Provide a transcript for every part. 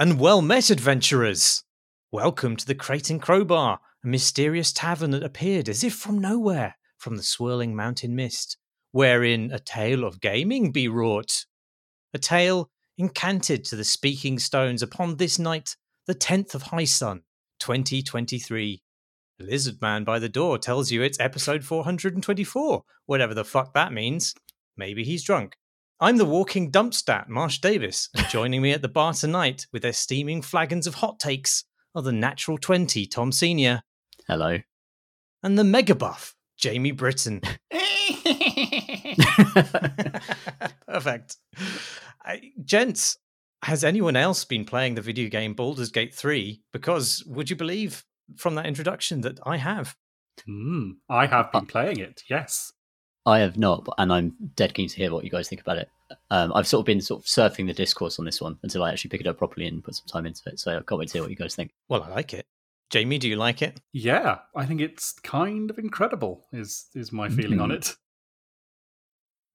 And well met, adventurers! Welcome to the Crate and Crowbar, a mysterious tavern that appeared as if from nowhere from the swirling mountain mist, wherein a tale of gaming be wrought. A tale encanted to the speaking stones upon this night, the 10th of High Sun, 2023. The lizard man by the door tells you it's episode 424, whatever the fuck that means. Maybe he's drunk. I'm the walking dumpstat, Marsh Davis, and joining me at the bar tonight with their steaming flagons of hot takes are the natural 20, Tom Senior, Hello. and the mega buff, Jamie Britton. Perfect. I, gents, has anyone else been playing the video game Baldur's Gate 3? Because would you believe from that introduction that I have? Mm, I have been playing it. Yes. I have not, and I'm dead keen to hear what you guys think about it. Um, I've sort of been sort of surfing the discourse on this one until I actually pick it up properly and put some time into it. So I can't wait to hear what you guys think. Well, I like it. Jamie, do you like it? Yeah, I think it's kind of incredible. Is is my feeling on Mhm. it?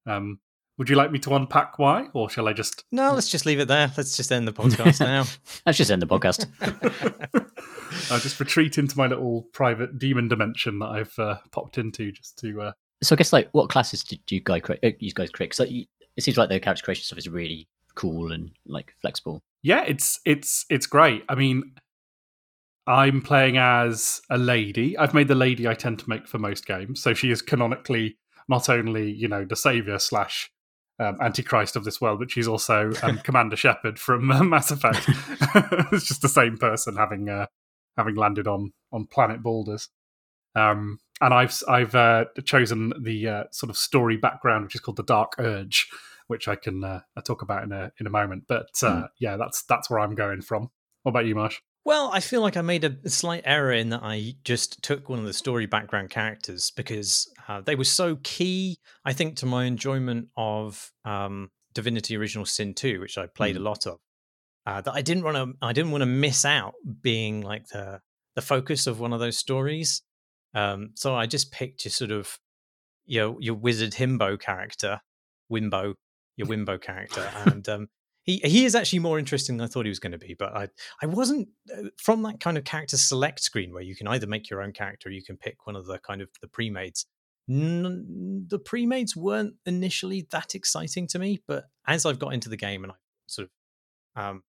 Um, would you like me to unpack why, or shall I just? No, let's just leave it there. Let's just end the podcast now. Let's just end the podcast. I'll just retreat into my little private demon dimension that I've uh, popped into just to. Uh, so I guess like what classes did you guys create? Uh, you guys create? Because like, it seems like the character creation stuff is really cool and like flexible. yeah, it's it's it's great. I mean, I'm playing as a lady. I've made the lady I tend to make for most games, so she is canonically not only you know the savior slash um, antichrist of this world, but she's also um, Commander Shepard from uh, Mass Effect. it's just the same person having uh, having landed on on planet Baldur's. Um, and I've I've uh, chosen the uh, sort of story background, which is called the Dark Urge, which I can uh, talk about in a in a moment. But uh, Hmm. yeah, that's that's where I'm going from. What about you, Marsh? Well, I feel like I made a slight error in that I just took one of the story background characters because uh, they were so key, I think, to my enjoyment of um, Divinity: Original Sin 2, which I played a lot of. Uh, that I didn't want to, I didn't want to miss out being like the the focus of one of those stories. Um, so I just picked your sort of your your wizard himbo character, Wimbo, your Wimbo character, and um, he he is actually more interesting than I thought he was going to be. But I I wasn't uh, from that kind of character select screen where you can either make your own character or you can pick one of the kind of the pre-mades. N- the pre-mades weren't initially that exciting to me, but as I've got into the game and I sort of um,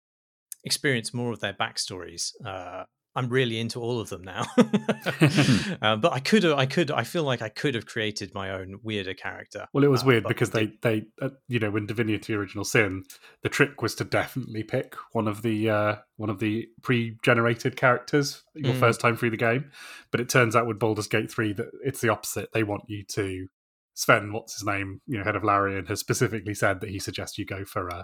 experienced more of their backstories, uh, I'm really into all of them now. um, but I could have, I could, I feel like I could have created my own weirder character. Well, it was uh, weird because they they uh, you know when Divinity Original Sin, the trick was to definitely pick one of the uh, one of the pre-generated characters your Mm. first time through the game. But it turns out with Baldur's Gate three that it's the opposite. They want you to Swen, what's his name, you know, head of Larian, has specifically said that he suggests you go for uh,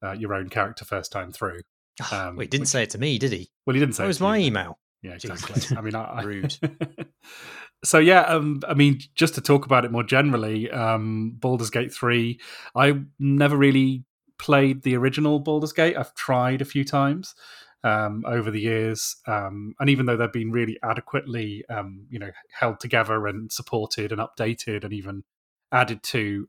uh, your own character first time through. Um, Wait, he didn't which- say it to me, did he? Well, he didn't say it was you, my but- email. Yeah, exactly. I mean, I, I- Rude. so yeah, um, I mean, just to talk about it more generally, um, Baldur's Gate three. I never really played the original Baldur's Gate. I've tried a few times um, over the years, um, and even though they've been really adequately, um, you know, held together and supported and updated and even added to.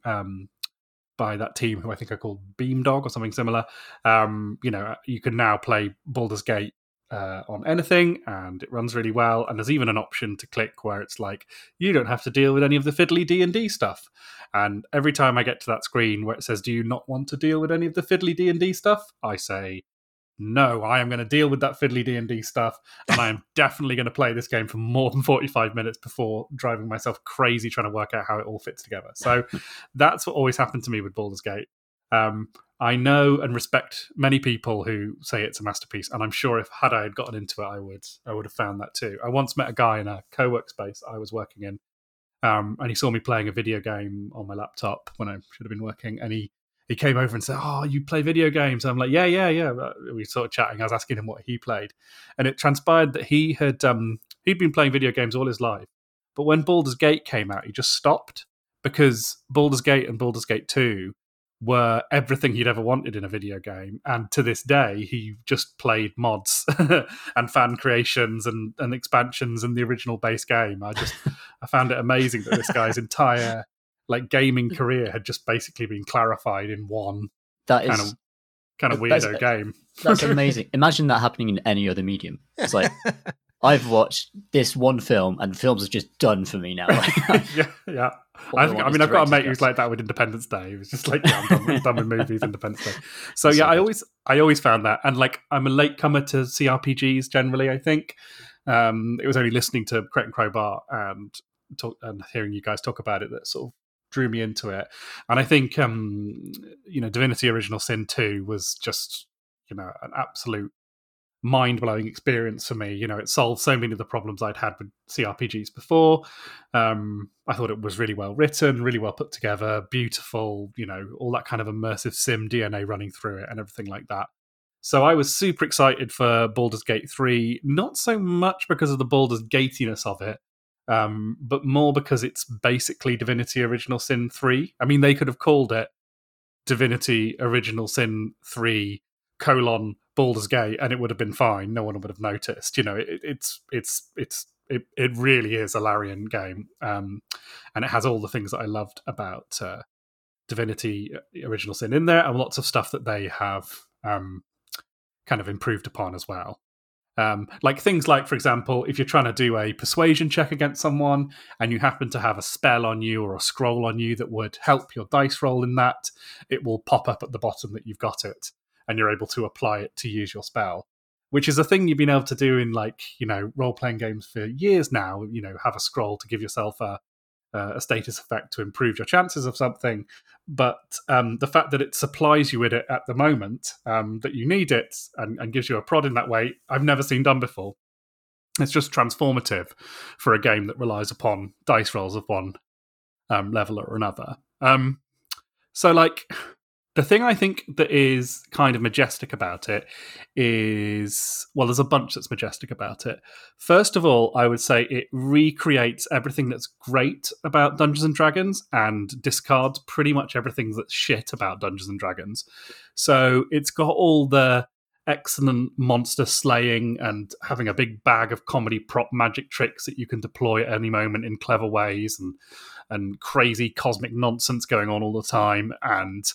By that team who I think are called Beamdog or something similar. Um, you know, you can now play Baldur's Gate uh, on anything and it runs really well and there's even an option to click where it's like you don't have to deal with any of the fiddly d&d stuff and every time i get to that screen where it says do you not want to deal with any of the fiddly d&d stuff i say no i am going to deal with that fiddly d&d stuff and i am definitely going to play this game for more than 45 minutes before driving myself crazy trying to work out how it all fits together so that's what always happened to me with Baldur's Gate. Um, I know and respect many people who say it's a masterpiece, and I'm sure if had I had gotten into it, I would I would have found that too. I once met a guy in a co-work space I was working in, um, and he saw me playing a video game on my laptop when I should have been working, and he he came over and said, "Oh, you play video games?" I'm like, "Yeah, yeah, yeah." We were sort of chatting. I was asking him what he played, and it transpired that he had um, he'd been playing video games all his life, but when Baldur's Gate came out, he just stopped because Baldur's Gate and Baldur's Gate 2 were everything he'd ever wanted in a video game. And to this day, he just played mods and fan creations and, and expansions and the original base game. I just I found it amazing that this guy's entire like gaming career had just basically been clarified in one That is kind of kind of That's- weirdo game. That's amazing. Imagine that happening in any other medium. It's like I've watched this one film, and films are just done for me now. yeah, yeah. I, think, I mean, I've got a mate who's like that with Independence Day. He was just like, yeah, I'm done, with- done with movies, Independence Day. So That's yeah, so I always, I always found that, and like, I'm a late comer to CRPGs generally. I think um, it was only listening to Crate and Crowbar and talk, and hearing you guys talk about it that sort of drew me into it. And I think, um, you know, Divinity: Original Sin Two was just, you know, an absolute mind blowing experience for me. You know, it solved so many of the problems I'd had with CRPGs before. Um, I thought it was really well written, really well put together, beautiful, you know, all that kind of immersive sim DNA running through it and everything like that. So I was super excited for Baldur's Gate 3, not so much because of the Baldur's Gatiness of it, um, but more because it's basically Divinity Original Sin 3. I mean, they could have called it Divinity Original Sin 3 colon Baldur's Gate, and it would have been fine. No one would have noticed. You know, it, it's it's it's it, it really is a Larian game, um, and it has all the things that I loved about uh, Divinity uh, Original Sin in there, and lots of stuff that they have um, kind of improved upon as well. Um, like things like, for example, if you're trying to do a persuasion check against someone and you happen to have a spell on you or a scroll on you that would help your dice roll in that, it will pop up at the bottom that you've got it and you're able to apply it to use your spell which is a thing you've been able to do in like you know role playing games for years now you know have a scroll to give yourself a a status effect to improve your chances of something but um, the fact that it supplies you with it at the moment um, that you need it and, and gives you a prod in that way i've never seen done before. It's just transformative for a game that relies upon dice rolls of one um, level or another. Um, so like the thing I think that is kind of majestic about it is well, there's a bunch that's majestic about it. First of all, I would say it recreates everything that's great about Dungeons and Dragons and discards pretty much everything that's shit about Dungeons and Dragons. So it's got all the excellent monster slaying and having a big bag of comedy prop magic tricks that you can deploy at any moment in clever ways and and crazy cosmic nonsense going on all the time and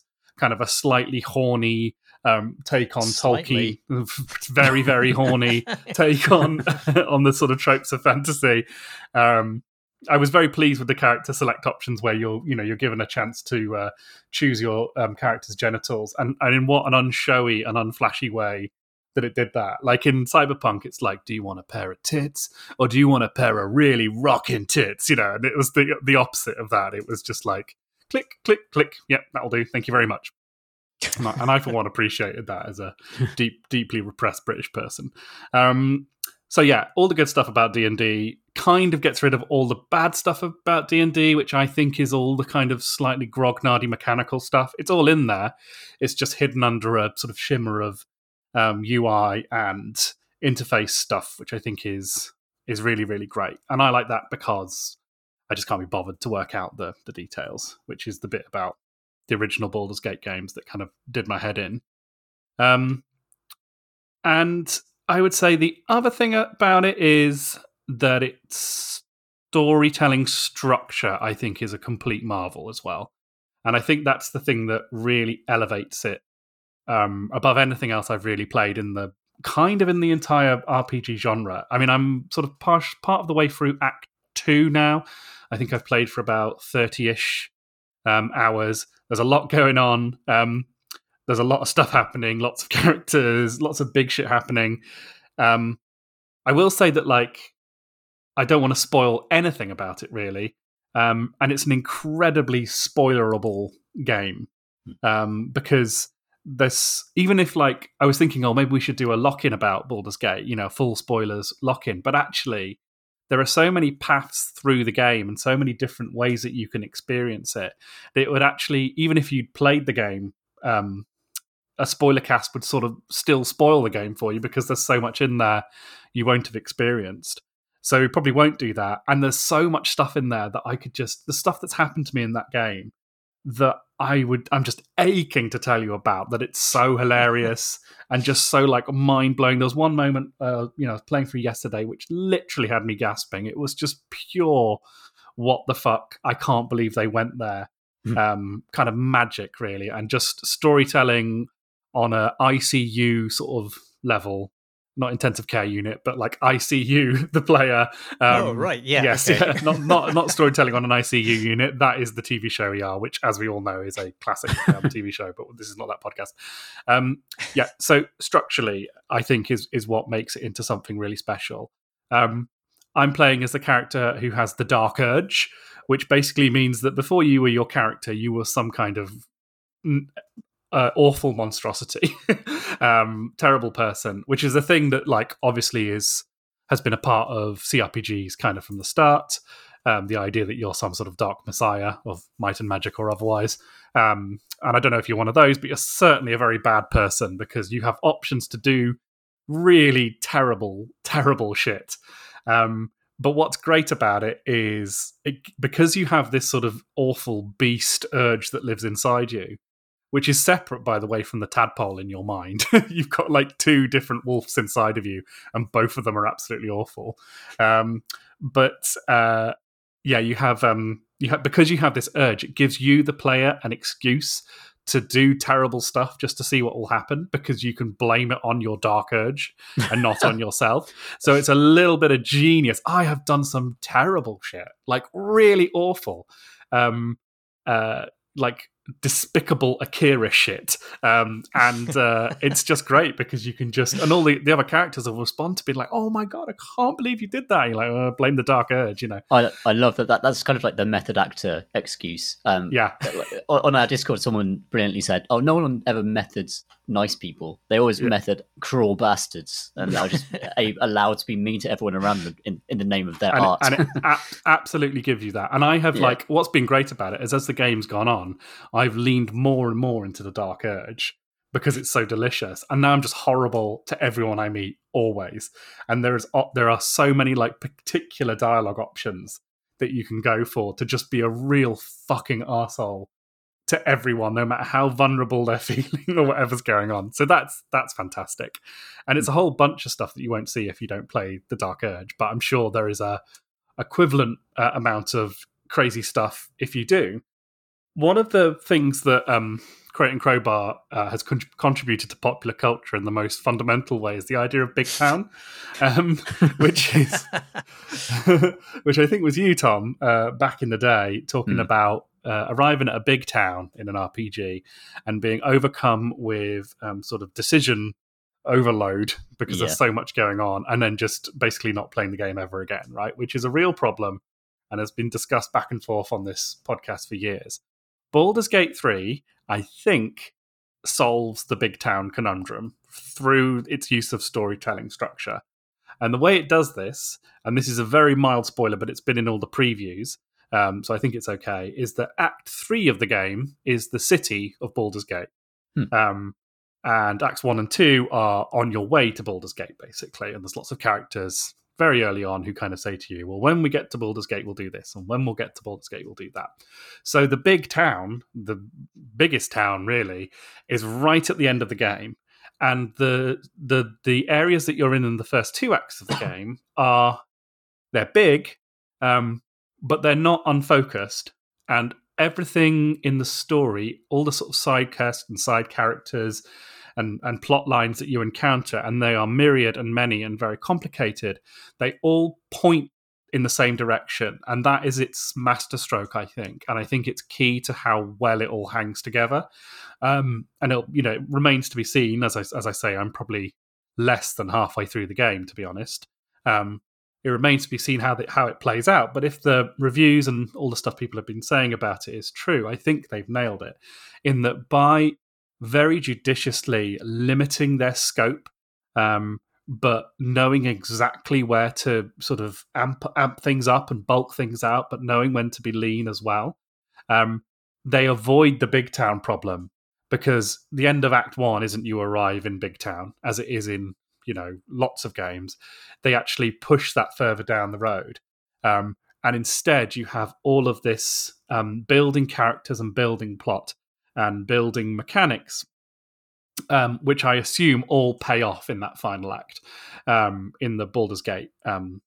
kind of a slightly horny um, take on Slightly. Tolkien, very very horny take on on the sort of tropes of fantasy. Um, I was very pleased with the character select options where you're you know you're given a chance to uh, choose your um, character's genitals and, and in what an unshowy and unflashy way that it did that. Like in Cyberpunk, it's like, do you want a pair of tits or do you want a pair of really rocking tits? You know, and it was the the opposite of that. It was just like click, click, click. Yep, that'll do. Thank you very much. And I, and I for one appreciated that as a deep, deeply repressed British person. Um, so yeah, all the good stuff about D and D kind of gets rid of all the bad stuff about D and D, which I think is all the kind of slightly grognardy mechanical stuff. It's all in there. It's just hidden under a sort of shimmer of um, UI and interface stuff, which I think is is really really great. And I like that because I just can't be bothered to work out the the details, which is the bit about the original Baldur's Gate games that kind of did my head in. Um, and I would say the other thing about it is that its storytelling structure, I think, is a complete marvel as well. And I think that's the thing that really elevates it um, above anything else I've really played in the kind of in the entire RPG genre. I mean, I'm sort of part, part of the way through Act Two now. I think I've played for about thirty ish um, hours. There's a lot going on. Um, there's a lot of stuff happening. Lots of characters. Lots of big shit happening. Um, I will say that like I don't want to spoil anything about it really. Um, and it's an incredibly spoilerable game um, because this even if like I was thinking, oh, maybe we should do a lock in about Baldur's Gate, you know, full spoilers lock in. But actually, there are so many paths through the game and so many different ways that you can experience it that it would actually, even if you'd played the game, um, a spoiler cast would sort of still spoil the game for you because there's so much in there you won't have experienced. So we probably won't do that. And there's so much stuff in there that I could just the stuff that's happened to me in that game that I would I'm just aching to tell you about that it's so hilarious and just so like mind blowing. There was one moment uh, you know, I was playing through yesterday which literally had me gasping. It was just pure what the fuck? I can't believe they went there. Hmm. Um kind of magic really and just storytelling on a ICU sort of level not intensive care unit, but like ICU, the player. Um, oh, right. Yeah. Yes. okay. Yeah. Not, not, not storytelling on an ICU unit. That is the TV show ER, which, as we all know, is a classic um, TV show, but this is not that podcast. Um, yeah. So structurally, I think is, is what makes it into something really special. Um, I'm playing as the character who has the dark urge, which basically means that before you were your character, you were some kind of uh, awful monstrosity, um, terrible person, which is a thing that, like, obviously is has been a part of CRPGs kind of from the start. Um, the idea that you're some sort of dark messiah of might and magic or otherwise. Um, and I don't know if you're one of those, but you're certainly a very bad person because you have options to do really terrible, terrible shit. Um, but what's great about it is it, because you have this sort of awful beast urge that lives inside you, which is separate, by the way, from the tadpole in your mind. You've got like two different wolves inside of you, and both of them are absolutely awful. Um, but uh, yeah, you have um, you have because you have this urge, it gives you the player an excuse to do terrible stuff just to see what will happen because you can blame it on your dark urge and not on yourself. So it's a little bit of genius. I have done some terrible shit, like really awful. Um, uh, like despicable Akira shit. Um, and uh, it's just great because you can just, and all the, the other characters will respond to be like, oh my God, I can't believe you did that. You're like, oh, blame the dark urge, you know? I, I love that, that. That's kind of like the method actor excuse. Um, yeah. on our Discord, someone brilliantly said, oh, no one ever methods nice people. They always yeah. method cruel bastards. And they're just allowed to be mean to everyone around them in, in the name of their and, art. and it a- absolutely gives you that. And I have yeah. like, what's been great about it is as the game's gone on, I've leaned more and more into the dark urge because it's so delicious. And now I'm just horrible to everyone I meet always. And there is there are so many like particular dialogue options that you can go for to just be a real fucking asshole to everyone, no matter how vulnerable they're feeling or whatever's going on. So that's that's fantastic, and it's a whole bunch of stuff that you won't see if you don't play the Dark Urge. But I'm sure there is a equivalent uh, amount of crazy stuff if you do one of the things that um, Crate and Crowbar uh, has con- contributed to popular culture in the most fundamental way is the idea of big town, um, which is which I think was you, Tom, uh, back in the day, talking mm. about uh, arriving at a big town in an RPG and being overcome with um, sort of decision overload because yeah. there's so much going on, and then just basically not playing the game ever again, right? Which is a real problem and has been discussed back and forth on this podcast for years. Baldur's Gate 3, I think, solves the big town conundrum through its use of storytelling structure. And the way it does this, and this is a very mild spoiler, but it's been in all the previews, um, so I think it's okay, is that Act 3 of the game is the city of Baldur's Gate. Hmm. Um, and Acts 1 and 2 are on your way to Baldur's Gate, basically. And there's lots of characters very early on who kind of say to you, well, when we get to Baldur's Gate, we'll do this, and when we'll get to Baldur's Gate, we'll do that. So the big town, the biggest town really, is right at the end of the game. And the the the areas that you're in in the first two acts of the game are they're big, um, but they're not unfocused. And everything in the story, all the sort of side quests and side characters, and, and plot lines that you encounter, and they are myriad and many and very complicated, they all point in the same direction. And that is its masterstroke, I think. And I think it's key to how well it all hangs together. Um, and it you know, it remains to be seen. As I, as I say, I'm probably less than halfway through the game, to be honest. Um, it remains to be seen how the, how it plays out. But if the reviews and all the stuff people have been saying about it is true, I think they've nailed it. In that by very judiciously limiting their scope, um, but knowing exactly where to sort of amp, amp things up and bulk things out, but knowing when to be lean as well. Um, they avoid the big town problem because the end of Act One isn't you arrive in big town as it is in you know lots of games. They actually push that further down the road. Um, and instead you have all of this um, building characters and building plot and building mechanics, um, which I assume all pay off in that final act um, in the Baldur's Gate, um,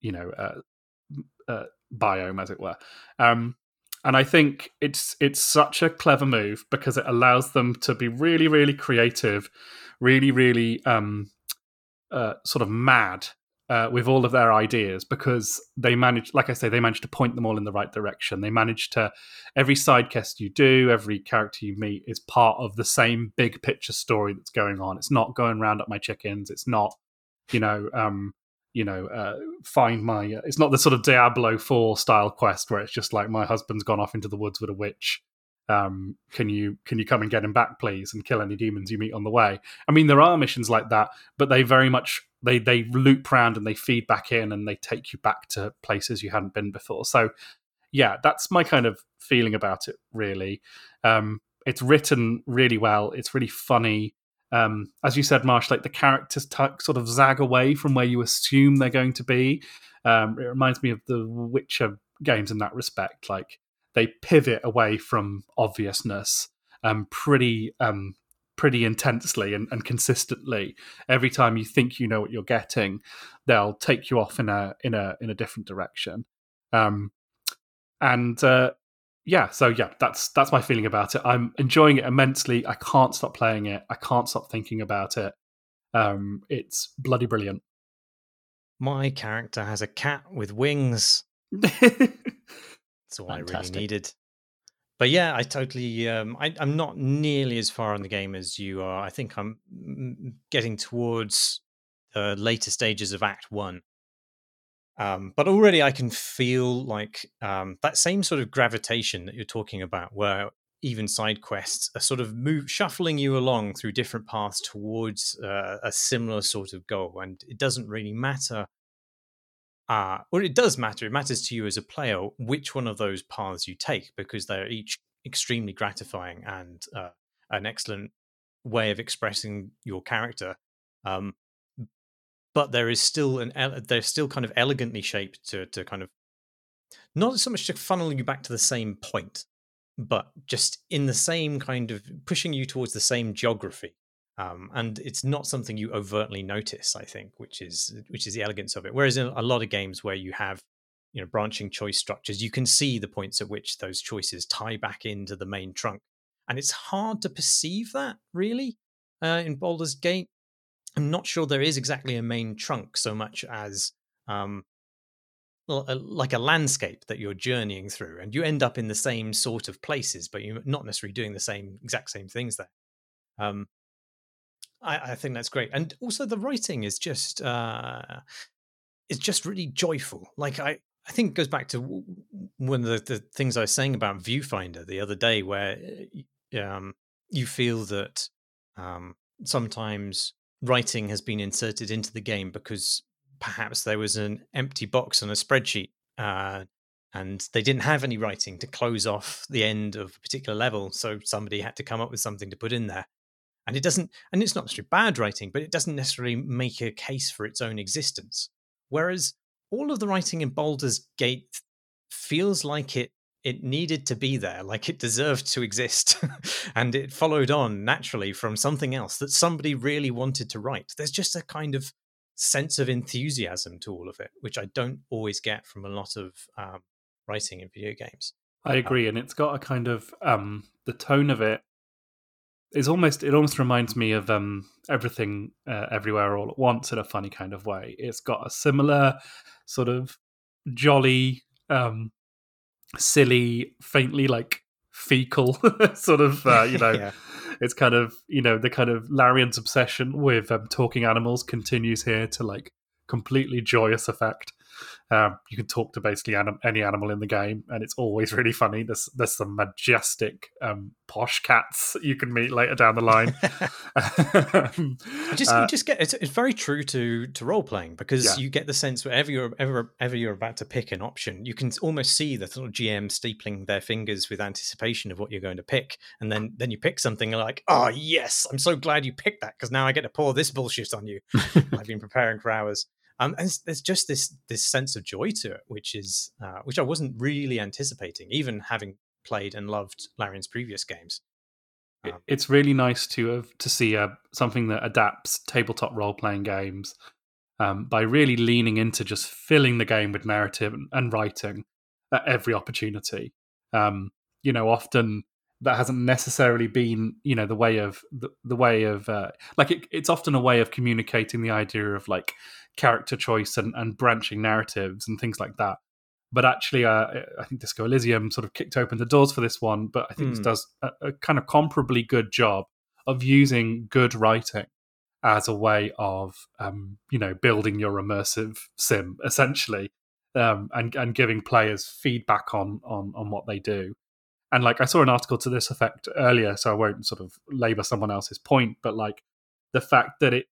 you know, uh, uh, biome, as it were. Um, and I think it's it's such a clever move because it allows them to be really, really creative, really, really um, uh, sort of mad uh, with all of their ideas because they manage, like I say, they manage to point them all in the right direction. They manage to every side quest you do, every character you meet is part of the same big picture story that's going on. It's not going round up my chickens. It's not, you know, um, you know, uh, find my. Uh, it's not the sort of Diablo Four style quest where it's just like my husband's gone off into the woods with a witch. Um, can you can you come and get him back, please, and kill any demons you meet on the way? I mean, there are missions like that, but they very much they they loop round and they feed back in and they take you back to places you hadn't been before. So, yeah, that's my kind of feeling about it. Really, um, it's written really well. It's really funny um, as you said, Marsh, like the characters t- sort of zag away from where you assume they're going to be. Um, it reminds me of the Witcher games in that respect. Like they pivot away from obviousness um, pretty um, pretty intensely and, and, consistently. Every time you think you know what you're getting, they'll take you off in a in a in a different direction. Um, and uh, yeah, so yeah, that's that's my feeling about it. I'm enjoying it immensely. I can't stop playing it. I can't stop thinking about it. Um, it's bloody brilliant. My character has a cat with wings. That's all Fantastic. I really needed. But yeah, I totally. Um, I, I'm not nearly as far in the game as you are. I think I'm getting towards the later stages of Act One. Um, but already I can feel like um, that same sort of gravitation that you're talking about, where even side quests are sort of move shuffling you along through different paths towards uh, a similar sort of goal, and it doesn't really matter. Uh, or it does matter. It matters to you as a player which one of those paths you take because they're each extremely gratifying and uh, an excellent way of expressing your character. Um, but there is still an they're still kind of elegantly shaped to to kind of not so much to funnel you back to the same point, but just in the same kind of pushing you towards the same geography. Um, and it's not something you overtly notice, I think, which is which is the elegance of it. Whereas in a lot of games where you have you know branching choice structures, you can see the points at which those choices tie back into the main trunk, and it's hard to perceive that really uh, in Baldur's Gate. I'm not sure there is exactly a main trunk so much as um, like a landscape that you're journeying through, and you end up in the same sort of places, but you're not necessarily doing the same exact same things there. Um, I, I think that's great, and also the writing is just uh, is just really joyful. Like I, I think it goes back to one of the, the things I was saying about Viewfinder the other day, where um, you feel that um, sometimes writing has been inserted into the game because perhaps there was an empty box on a spreadsheet uh, and they didn't have any writing to close off the end of a particular level so somebody had to come up with something to put in there and it doesn't and it's not necessarily bad writing but it doesn't necessarily make a case for its own existence whereas all of the writing in Baldur's Gate feels like it it needed to be there, like it deserved to exist. and it followed on naturally from something else that somebody really wanted to write. There's just a kind of sense of enthusiasm to all of it, which I don't always get from a lot of um, writing in video games. I um agree, um, and it's got a kind of um, the tone of it is almost it almost reminds me of um, everything uh, everywhere all at once in a funny kind of way. It's got a similar sort of jolly um, silly, faintly like fecal sort of, uh, you know. yeah. It's kind of, you know, the kind of Larian's obsession with um, talking animals continues here to like completely joyous effect. Um, you can talk to basically anim- any animal in the game, and it's always really funny. There's there's some majestic um, posh cats you can meet later down the line. just uh, you just get it's, it's, very true to to role playing because yeah. you get the sense wherever you're ever ever you're about to pick an option, you can almost see the sort of GM steepling their fingers with anticipation of what you're going to pick, and then then you pick something like, oh yes, I'm so glad you picked that because now I get to pour this bullshit on you. I've been preparing for hours. Um, and there's just this this sense of joy to it, which is uh, which I wasn't really anticipating, even having played and loved Larian's previous games. Um, it's really nice to have to see uh, something that adapts tabletop role playing games um, by really leaning into just filling the game with narrative and, and writing at every opportunity. Um, you know, often that hasn't necessarily been you know the way of the, the way of uh, like it, it's often a way of communicating the idea of like character choice and, and branching narratives and things like that but actually uh, i think disco elysium sort of kicked open the doors for this one but i think mm. this hmm. does a, a, kind of comparably good job of using good writing as a way of um, you know building your immersive sim essentially um, and and giving players feedback on on on what they do and like I saw an article to this effect earlier, so I won't sort of labor someone else's point, but like the fact that it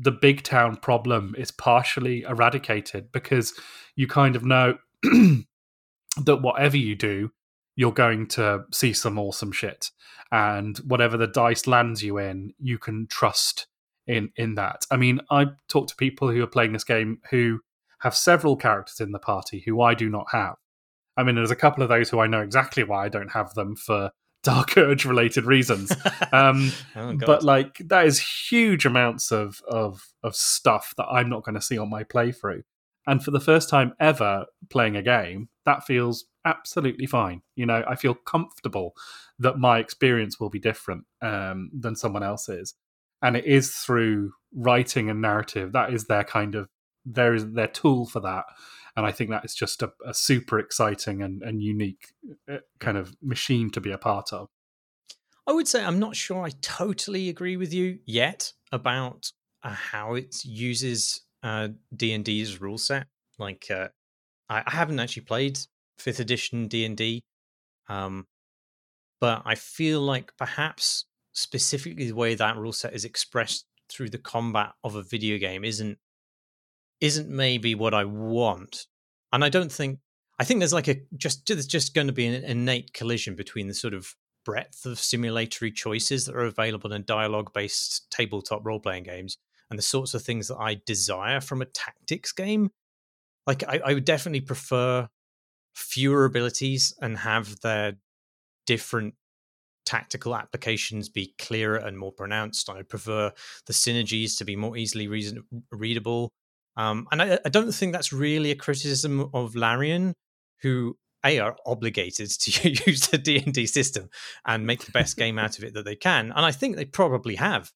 the big town problem is partially eradicated because you kind of know that whatever you do, you're going to see some awesome shit. And whatever the dice lands you in, you can trust in in that. I mean, I talk to people who are playing this game who have several characters in the party who I do not have. I mean, there's a couple of those who I know exactly why I don't have them for Dark Urge related reasons. Um, oh, but like that is huge amounts of of of stuff that I'm not going to see on my playthrough. And for the first time ever playing a game, that feels absolutely fine. You know, I feel comfortable that my experience will be different um, than someone else's, and it is through writing and narrative that is their kind of there is their tool for that and I think that is just a, a super exciting and, and unique uh, kind of machine to be a part of. I would say I'm not sure I totally agree with you yet about uh, how it uses uh, D and D's rule set. Like, uh, I, I, haven't actually played fifth edition D and D, um, but I feel like perhaps specifically the way that rule set is expressed through the combat of a video game isn't isn't maybe what I want. And I don't think I think there's like a just there's just going to be an innate collision between the sort of breadth of simulatory choices that are available in dialogue based tabletop role playing games and the sorts of things that I desire from a tactics game. Like I, I would definitely prefer fewer abilities and have their different tactical applications be clearer and more pronounced. I prefer the synergies to be more easily reason- readable. Um, and I, I, don't think that's really a criticism of Larian, who a are obligated to use the D and D system and make the best game out of it that they can, and I think they probably have.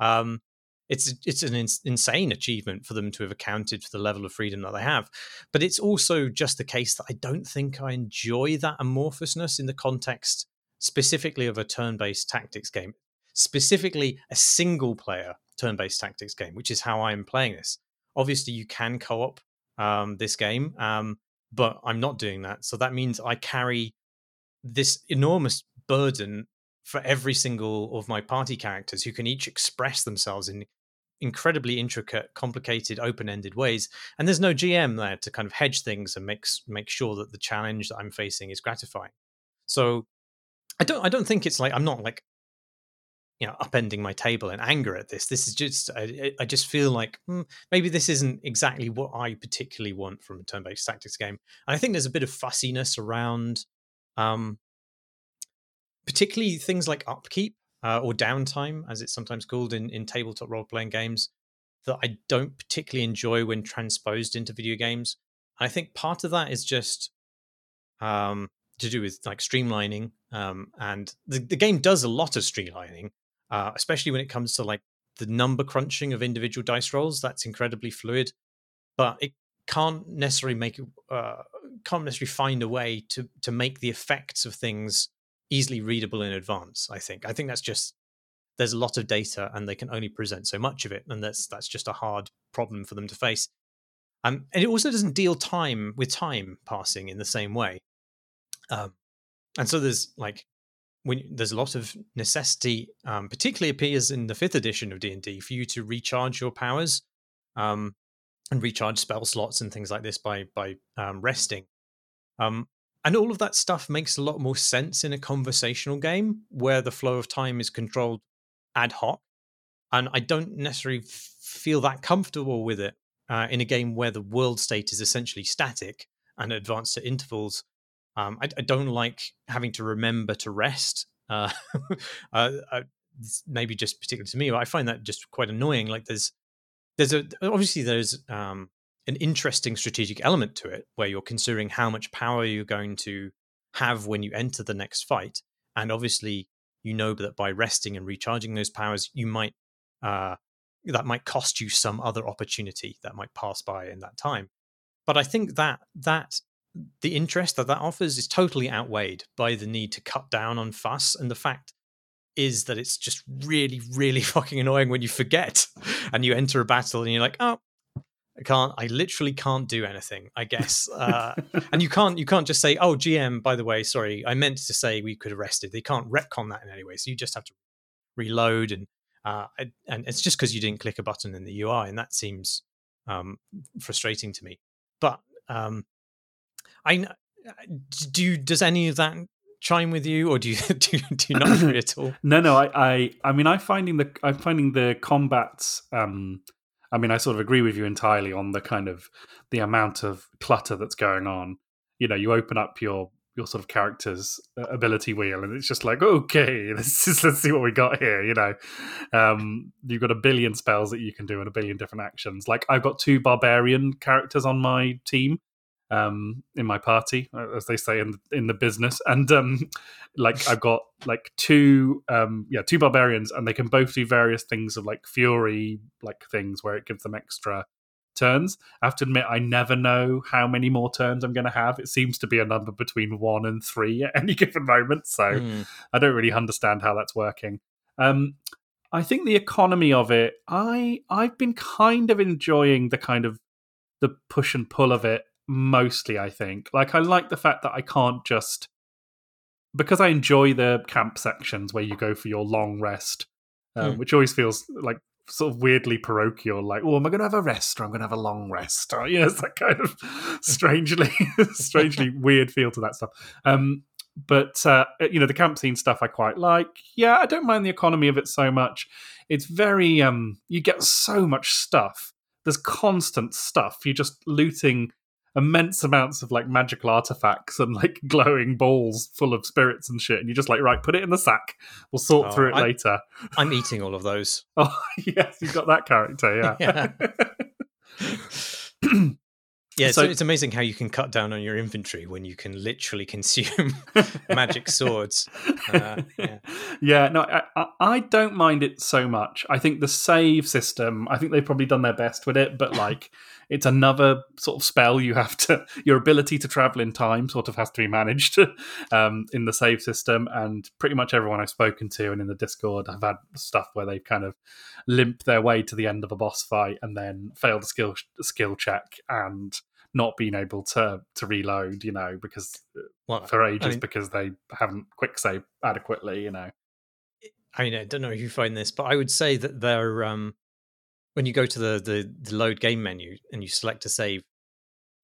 Um, it's it's an in- insane achievement for them to have accounted for the level of freedom that they have, but it's also just the case that I don't think I enjoy that amorphousness in the context specifically of a turn-based tactics game, specifically a single-player turn-based tactics game, which is how I'm playing this obviously you can co-op um, this game, um, but I'm not doing that. So that means I carry this enormous burden for every single of my party characters who can each express themselves in incredibly intricate, complicated, open-ended ways. And there's no GM there to kind of hedge things and makes make sure that the challenge that I'm facing is gratifying. So I don't I don't think it's like I'm not like you know upending my table in anger at this. This is just i, I just feel like hmm, maybe this isn't exactly what i particularly want from a turn-based tactics game. And i think there's a bit of fussiness around um particularly things like upkeep uh, or downtime as it's sometimes called in in tabletop role-playing games that i don't particularly enjoy when transposed into video games. I think part of that is just um to do with like streamlining um, and the, the game does a lot of streamlining uh, especially when it comes to like the number crunching of individual dice rolls. That's incredibly fluid, but it can't necessarily make uh, can't necessarily find a way to to make the effects of things easily readable in advance. I think I think that's just there's a lot of data and they can only present so much of it, and that's that's just a hard problem for them to face. Um, and it also doesn't deal time with time passing in the same way. Um, and so there's like when there's a lot of necessity, um, particularly appears in the fifth edition of D and D, for you to recharge your powers um, and recharge spell slots and things like this by by um, resting. Um, and all of that stuff makes a lot more sense in a conversational game where the flow of time is controlled ad hoc. And I don't necessarily feel that comfortable with it uh, in a game where the world state is essentially static and advanced at intervals um, I, I, don't like having to remember to rest. Uh, uh, uh maybe just particularly to me, but I find that just quite annoying. Like there's there's a obviously there's um, an interesting strategic element to it where you're considering how much power you're going to have when you enter the next fight. And obviously, you know that by resting and recharging those powers, you might uh, that might cost you some other opportunity that might pass by in that time. But I think that that the interest that that offers is totally outweighed by the need to cut down on fuss and the fact is that it's just really really fucking annoying when you forget and you enter a battle and you're like oh I can't. I literally can't do anything. I guess, uh, and you can't. You can't just say, "Oh, GM, by the way, sorry, I meant to say we could arrest it." They can't retcon that in any way. So you just have to reload, and uh, and it's just because you didn't click a button in the UI, and that seems um, frustrating to me. But um, I do. Does any of that chime with you, or do you do, do you not agree at all? no, no. I, I, I mean, I'm finding the I'm finding the combats. Um, I mean, I sort of agree with you entirely on the kind of the amount of clutter that's going on. You know, you open up your your sort of character's uh, ability wheel, and it's just like, okay, let's just, let's see what we got here. You know, um, you've got a billion spells that you can do and a billion different actions. Like I've got two barbarian characters on my team, um, in my party, uh, as they say in in the business. And um, like I've got like two um, yeah two barbarians, and they can both do various things of like fury like things where it gives them extra turns. I have to admit, I never know how many more turns I'm going to have. It seems to be a number between one and three at any given moment, so mm. I don't really understand how that's working. Um, I think the economy of it, I I've been kind of enjoying the kind of the push and pull of it mostly i think. Like i like the fact that i can't just because i enjoy the camp sections where you go for your long rest um, mm. which always feels like sort of weirdly parochial like oh am i going to have a rest or i'm going to have a long rest? Or you know it's that kind of strangely strangely weird feel to that stuff. Um, but uh, you know the camp scene stuff i quite like. Yeah i don't mind the economy of it so much. It's very um you get so much stuff. There's constant stuff. You're just looting immense amounts of like magical artifacts and like glowing balls full of spirits and shit. And you're just like, right, put it in the sack. We'll sort oh, through it I'm, later. I'm eating all of those. oh, yes, you've got that character, yeah. yeah. Yeah, so, so, it's amazing how you can cut down on your inventory when you can literally consume magic swords. Uh, yeah. yeah, no, I, I, don't mind it so much. I think the save system, I think they've probably done their best with it, but like it's another sort of spell you have to, your ability to travel in time sort of has to be managed um, in the save system. And pretty much everyone I've spoken to and in the Discord have had stuff where they've kind of limped their way to the end of a boss fight and then failed a skill skill check and not being able to to reload, you know, because uh, well, for ages I mean, because they haven't quick save adequately, you know. I mean, I don't know if you find this, but I would say that they're um, when you go to the, the the load game menu and you select to save,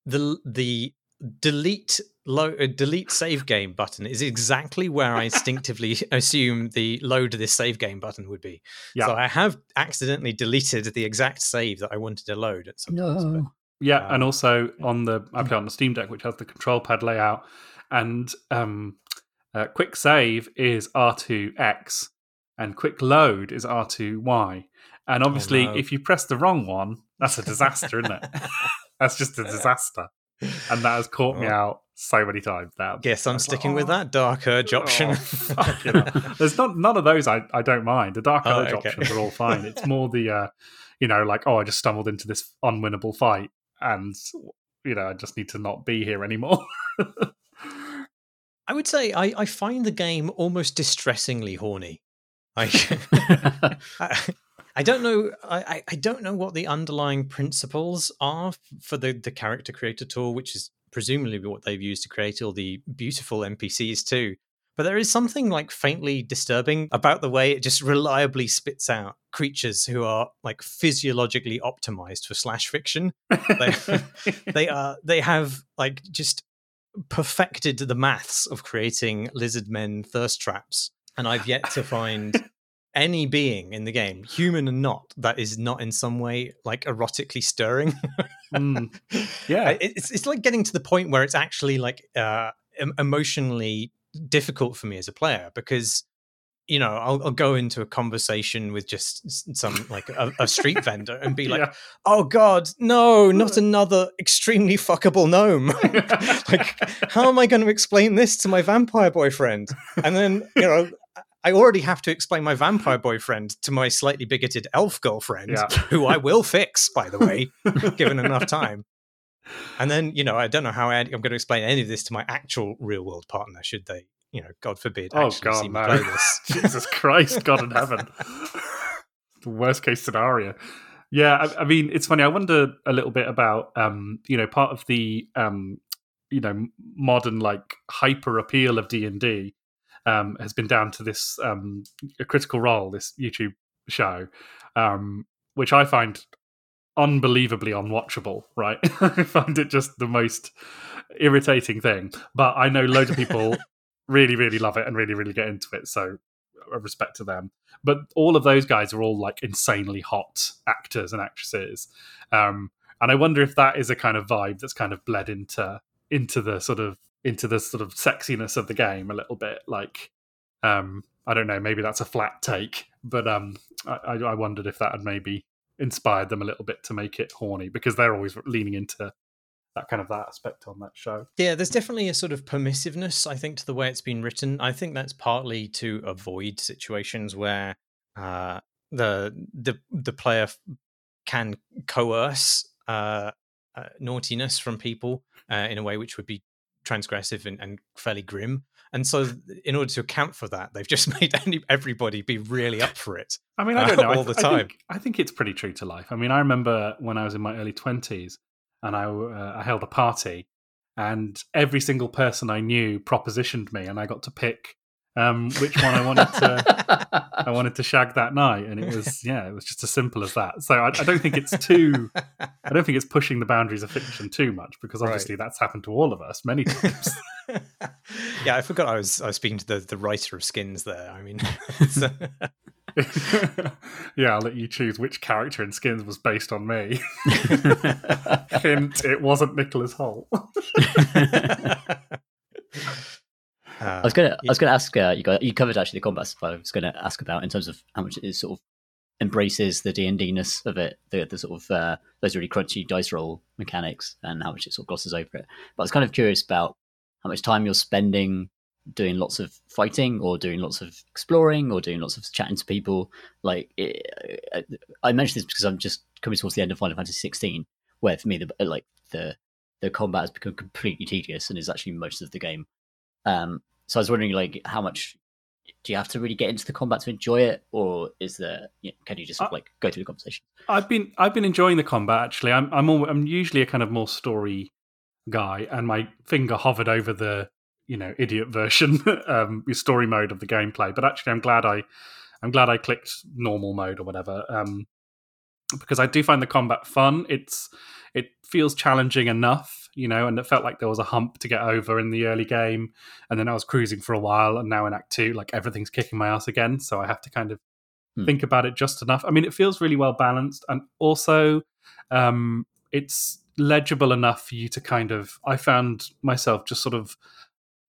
the the delete load uh, delete save game button is exactly where I instinctively assume the load this save game button would be. Yeah. So I have accidentally deleted the exact save that I wanted to load at some no. point. But, yeah, and also on the I play on the Steam Deck, which has the control pad layout, and um, uh, quick save is R2X, and quick load is R2Y. And oh, obviously, oh, no. if you press the wrong one, that's a disaster, isn't it? that's just a disaster. And that has caught me oh. out so many times now. Guess I'm sticking like, oh, with that dark urge option. Oh, you know. There's not none of those I, I don't mind. The dark oh, urge okay. options are all fine. It's more the uh, you know, like, oh, I just stumbled into this unwinnable fight and you know, I just need to not be here anymore. I would say I, I find the game almost distressingly horny. I, I don't know. I, I don't know what the underlying principles are for the the character creator tool, which is presumably what they've used to create all the beautiful NPCs too. But there is something like faintly disturbing about the way it just reliably spits out creatures who are like physiologically optimized for slash fiction. They, they are they have like just perfected the maths of creating lizard men thirst traps. And I've yet to find any being in the game, human or not, that is not in some way like erotically stirring. mm. Yeah, it's it's like getting to the point where it's actually like uh, emotionally difficult for me as a player because you know, I'll, I'll, go into a conversation with just some like a, a street vendor and be like, yeah. "Oh God, no, not another extremely fuckable gnome! like, how am I going to explain this to my vampire boyfriend?" And then, you know, I already have to explain my vampire boyfriend to my slightly bigoted elf girlfriend, yeah. who I will fix, by the way, given enough time. And then, you know, I don't know how I'm going to explain any of this to my actual real world partner, should they you know, God forbid, oh God, no. play this. Jesus Christ, God in heaven. the worst case scenario. Yeah, I, I, mean, it's funny. I wonder a little bit about, um, you know, part of the, um, you know, modern like hyper appeal of D and D um, has been down to this um, a critical role, this YouTube show, um, which I find unbelievably unwatchable. Right, I find it just the most irritating thing. But I know loads of people really, really love it and really, really get into it. So a respect to them. But all of those guys are all like insanely hot actors and actresses. Um, and I wonder if that is a kind of vibe that's kind of bled into into the sort of into the sort of sexiness of the game a little bit. Like, um, I don't know, maybe that's a flat take, but um, I, I wondered if that had maybe inspired them a little bit to make it horny because they're always leaning into that kind of that aspect on that show. Yeah, there's definitely a sort of permissiveness, I think, to the way it's been written. I think that's partly to avoid situations where uh, the the the player can coerce uh, uh, naughtiness from people uh, in a way which would be transgressive and, and, fairly grim. And so, in order to account for that, they've just made any, everybody be really up for it. I mean, I don't know all the time. I think, I think it's pretty true to life. I mean, I remember when I was in my early twenties and I, uh, I held a party, and every single person I knew propositioned me, and I got to pick um, which one I wanted to I wanted to shag that night, and it was yeah, it was just as simple as that. So I, I don't think it's too I don't think it's pushing the boundaries of fiction too much because obviously right. that's happened to all of us many times. yeah, I forgot I was I was speaking to the the writer of Skins there. I mean, yeah, I'll let you choose which character in Skins was based on me. Hint: it wasn't Nicholas Hoult. Uh, I was gonna. I was gonna ask uh, you. Got, you covered actually the combat stuff. I was gonna ask about in terms of how much it sort of embraces the D and D ness of it, the, the sort of uh, those really crunchy dice roll mechanics, and how much it sort of glosses over it. But I was kind of curious about how much time you're spending doing lots of fighting or doing lots of exploring or doing lots of chatting to people. Like it, I mentioned this because I'm just coming towards the end of Final Fantasy 16, where for me the like the the combat has become completely tedious and is actually most of the game. Um, so I was wondering, like, how much do you have to really get into the combat to enjoy it, or is there? You know, can you just like go through the conversation? I've been I've been enjoying the combat actually. I'm I'm all, I'm usually a kind of more story guy, and my finger hovered over the you know idiot version, um, story mode of the gameplay. But actually, I'm glad I I'm glad I clicked normal mode or whatever, um, because I do find the combat fun. It's it feels challenging enough you know, and it felt like there was a hump to get over in the early game. And then I was cruising for a while, and now in Act Two, like everything's kicking my ass again. So I have to kind of hmm. think about it just enough. I mean, it feels really well balanced, and also um, it's legible enough for you to kind of. I found myself just sort of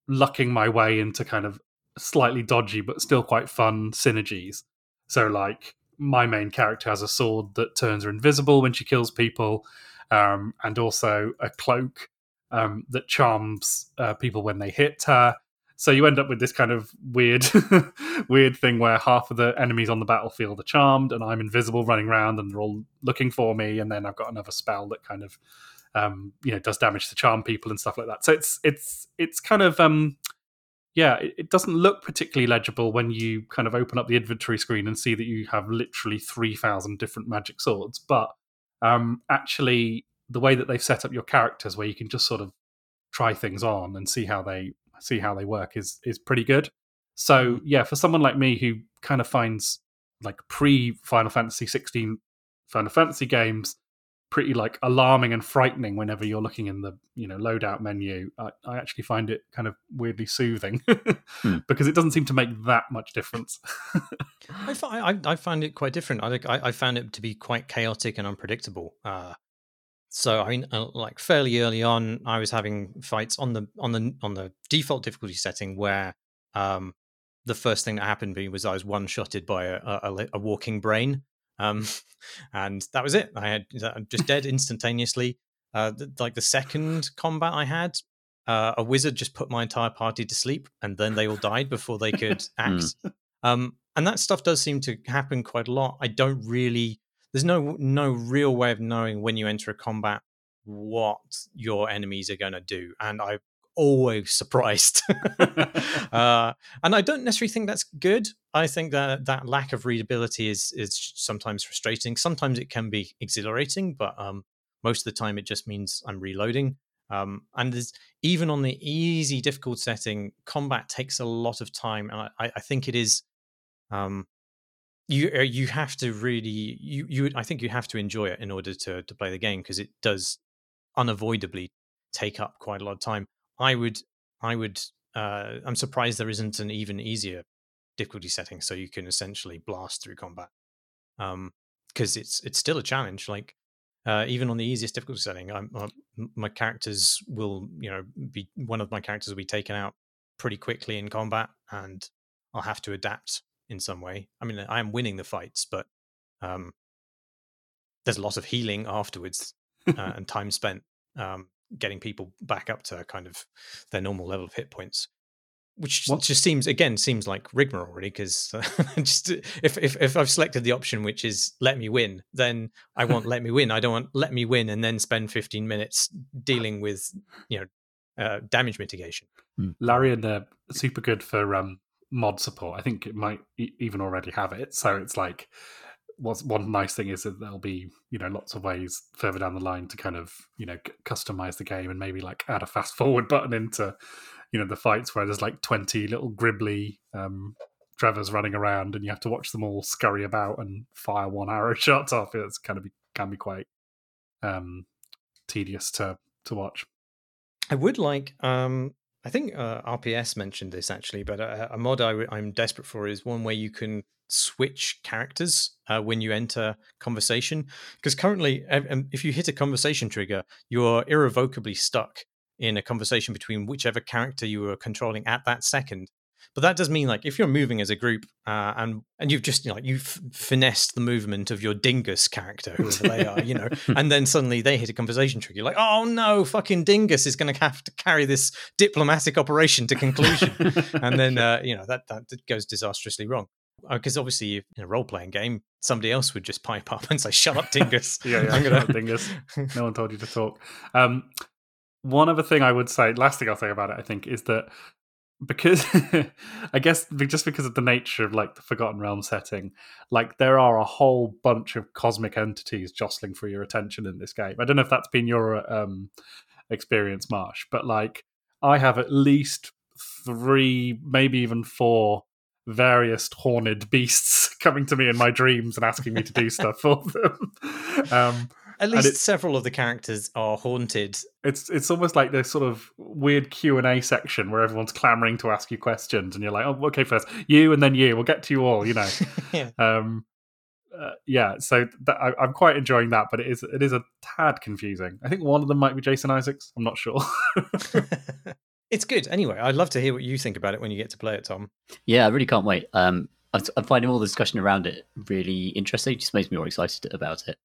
lucking my way into kind of slightly dodgy but still quite fun synergies. So, like, my main character has a sword that turns her invisible when she kills people um, and also a cloak um, that charms uh, people when they hit her. So you end up with this kind of weird, weird thing where half of the enemies on the battlefield are charmed, and I'm invisible, running around, and they're all looking for me. And then I've got another spell that kind of, um, you know, does damage to charm people and stuff like that. So it's it's it's kind of um, yeah, it, doesn't look particularly legible when you kind of open up the inventory screen and see that you have literally 3,000 different magic swords. But um, actually the way that they've set up your characters, where you can just sort of try things on and see how they see how they work, is is pretty good. So mm-hmm. yeah, for someone like me who kind of finds like pre Final Fantasy 16 Final Fantasy games pretty like alarming and frightening whenever you're looking in the you know loadout menu i, I actually find it kind of weirdly soothing hmm. because it doesn't seem to make that much difference I, find, I, I find it quite different I, I found it to be quite chaotic and unpredictable uh, so I mean, uh, like fairly early on, I was having fights on the on the on the default difficulty setting where um, the first thing that happened to me was I was one shotted by a, a, a walking brain. Um, and that was it. I had I'm just dead instantaneously. Uh, like the second combat I had, uh, a wizard just put my entire party to sleep, and then they all died before they could act. Mm. Um, and that stuff does seem to happen quite a lot. I don't really. There's no no real way of knowing when you enter a combat what your enemies are going to do, and I'm always surprised. uh, and I don't necessarily think that's good. I think that that lack of readability is is sometimes frustrating. Sometimes it can be exhilarating, but um, most of the time it just means I'm reloading. Um, and there's, even on the easy difficult setting, combat takes a lot of time, and I, I think it is. Um, you uh, you have to really you you I think you have to enjoy it in order to to play the game because it does unavoidably take up quite a lot of time. I would I would uh, I'm surprised there isn't an even easier difficulty setting so you can essentially blast through combat. Um, because it's it's still a challenge. Like uh, even on the easiest difficulty setting, I'm, uh, my characters will, you know, be one of my characters will be taken out pretty quickly in combat, and I'll have to adapt in some way. I mean, I am winning the fights, but um, there's a lot of healing afterwards uh, and time spent um, getting people back up to kind of their normal level of hit points which what? just seems again seems like rigmarole already because uh, just if, if if I've selected the option which is let me win, then I want let me win. I don't want let me win and then spend 15 minutes dealing with you know uh, damage mitigation. Larian and they're super good for um, mod support. I think it might e- even already have it. So it's like what's one nice thing is that there'll be you know lots of ways further down the line to kind of you know customize the game and maybe like add a fast forward button into you know the fights where there's like 20 little gribbly um Trevors running around and you have to watch them all scurry about and fire one arrow shots off. It's kind of be, can be quite um tedious to to watch. I would like um i think uh, rps mentioned this actually but a, a mod I, i'm desperate for is one where you can switch characters uh, when you enter conversation. Because currently if you hit a conversation trigger you're irrevocably stuck in a conversation between whichever character you were controlling at that second. But that does mean like if you're moving as a group uh, and and you've just you know, like you've finessed the movement of your dingus character, whoever they are, you know, and then suddenly they hit a conversation trigger You're like, oh no, fucking dingus is going to have to carry this diplomatic operation to conclusion, and then uh, you know that that goes disastrously wrong because uh, obviously in a role playing game, somebody else would just pipe up and say, "Shut up, Dingus." yeah, yeah, I'm gonna... Dingus. No one told you to talk. Um, one other thing I would say, last thing I'll say about it, I think, is that because I guess just because of the nature of like the Forgotten Realm setting, like there are a whole bunch of cosmic entities jostling for your attention in this game. I don't know if that's been your um, experience, Marsh, but like I have at least three, maybe even four various horned beasts coming to me in my dreams and asking me to do stuff for them. Um, at least several of the characters are haunted. It's it's almost like this sort of weird Q and A section where everyone's clamoring to ask you questions, and you're like, "Oh, okay, first you, and then you. We'll get to you all." You know. yeah. Um, uh, yeah, so that, I, am quite enjoying that, but it is it is a tad confusing. I think one of them might be Jason Isaacs. I'm not sure. It's good anyway. I'd love to hear what you think about it when you get to play it, Tom. Yeah, I really can't wait. Um, I'm finding all the discussion around it really interesting. It just makes me more excited about it.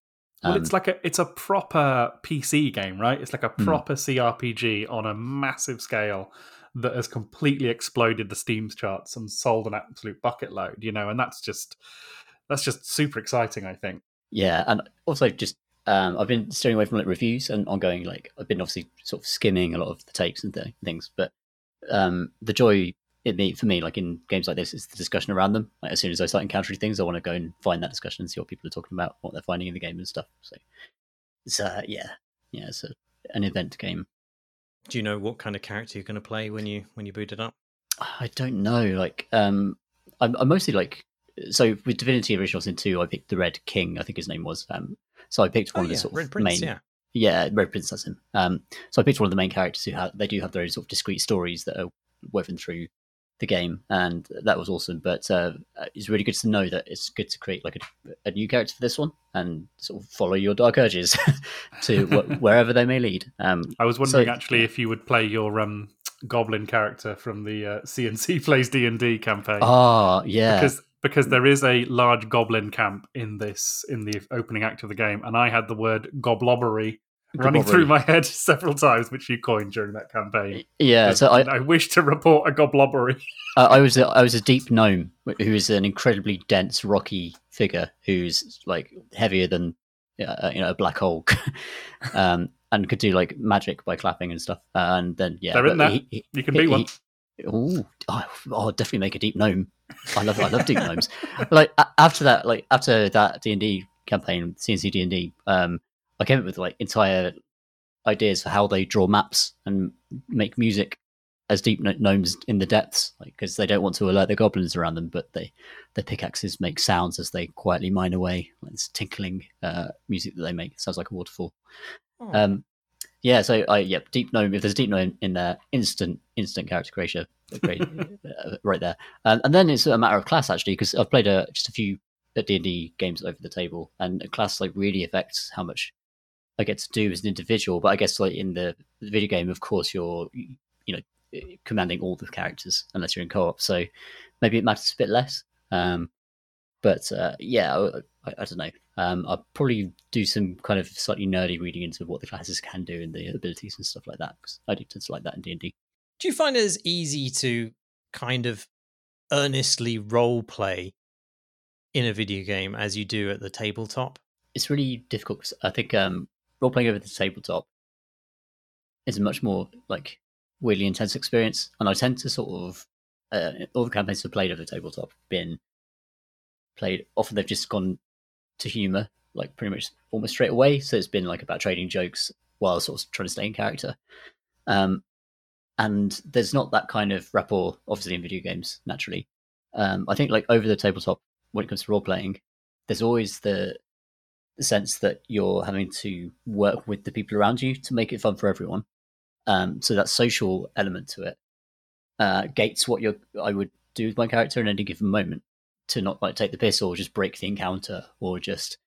Well, um, it's like a it's a proper PC game, right? It's like a hmm. proper mm. CRPG on a massive scale that has completely exploded the Steam's charts and sold an absolute bucket load, you know, and that's just that's just super exciting, I think. Yeah, and also just um, I've been steering away from like reviews and ongoing like I've been obviously sort of skimming a lot of the takes and th- things, but um, the joy it for me, like in games like this, is the discussion around them. Like as soon as I start encountering things, I want to go and find that discussion and see what people are talking about, what they're finding in the game and stuff. So it's uh, yeah, yeah, it's a, an event game. Do you know what kind of character you're going to play when you when you boot it up? I don't know. Like, um, I'm, I'm mostly like so with Divinity Original Sin 2, I picked the Red King, I think his name was. Um, so I picked one oh, of the sort of Prince, main. Yeah. yeah, Red Prince, that's him. Um, so I picked one of the main characters who have, they do have their own sort of discrete stories that are woven through the game, and that was awesome. But uh, it's really good to know that it's good to create like a, a new character for this one and sort of follow your dark urges to wh- wherever they may lead. Um, I was wondering so, actually if you would play your um, goblin character from the uh, CNC plays D and D campaign. Oh yeah, because because there is a large goblin camp in this in the opening act of the game, and I had the word goblobbery running through my head several times, which you coined during that campaign. Yeah, so I, I wish to report a goblobbery. Uh, I was a, I was a deep gnome who is an incredibly dense, rocky figure who's like heavier than uh, you know a black hole, um, and could do like magic by clapping and stuff. Uh, and then yeah, they're in there. He, you can he, be one. Ooh, oh, oh, definitely make a deep gnome. I love I love deep gnomes. Like after that, like after that D and D campaign, CNC D and D, um, I came up with like entire ideas for how they draw maps and make music as deep gnomes in the depths, like because they don't want to alert the goblins around them, but they their pickaxes make sounds as they quietly mine away. Like this tinkling uh, music that they make it sounds like a waterfall. Oh. Um, yeah, so I yeah, deep gnome. If there's a deep gnome in there, instant instant character creation, great, uh, right there. Um, and then it's a matter of class actually, because I've played a, just a few D and D games over the table, and a class like really affects how much I get to do as an individual. But I guess like in the video game, of course, you're you know commanding all the characters unless you're in co-op. So maybe it matters a bit less. Um, but uh, yeah, I, I, don't know. Um, I'll probably do some kind of slightly nerdy reading into what the classes can do and the abilities and stuff like that because I do tend to like that in D and D. Do you find it as easy to kind of earnestly role play in a video game as you do at the tabletop? It's really difficult. I think um, role playing over the tabletop is a much more like weirdly intense experience, and I tend to sort of uh, all the campaigns I've played over the tabletop been played. Often they've just gone to humor, like pretty much almost straight away. So it's been like about trading jokes while sort of trying to stay in character. Um, and there's not that kind of rapport, obviously, in video games naturally. Um, I think like over the tabletop, when it comes to role playing, there's always the sense that you're having to work with the people around you to make it fun for everyone. Um, so that social element to it uh, gates what you I would do with my character in any given moment to not like take the piss or just break the encounter or just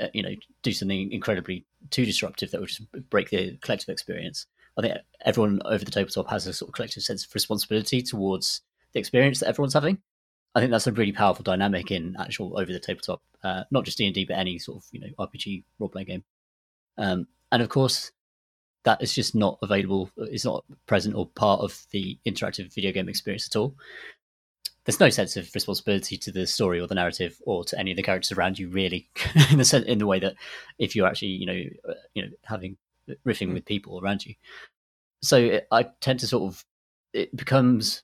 uh, you know do something incredibly too disruptive that would just break the collective experience. I think everyone over the tabletop has a sort of collective sense of responsibility towards the experience that everyone's having. I think that's a really powerful dynamic in actual over the tabletop, uh, not just D and D, but any sort of you know RPG role playing game. Um, and of course, that is just not available. It's not present or part of the interactive video game experience at all. There's no sense of responsibility to the story or the narrative or to any of the characters around you, really, in the sense, in the way that if you're actually you know uh, you know having riffing with people around you. So it, I tend to sort of it becomes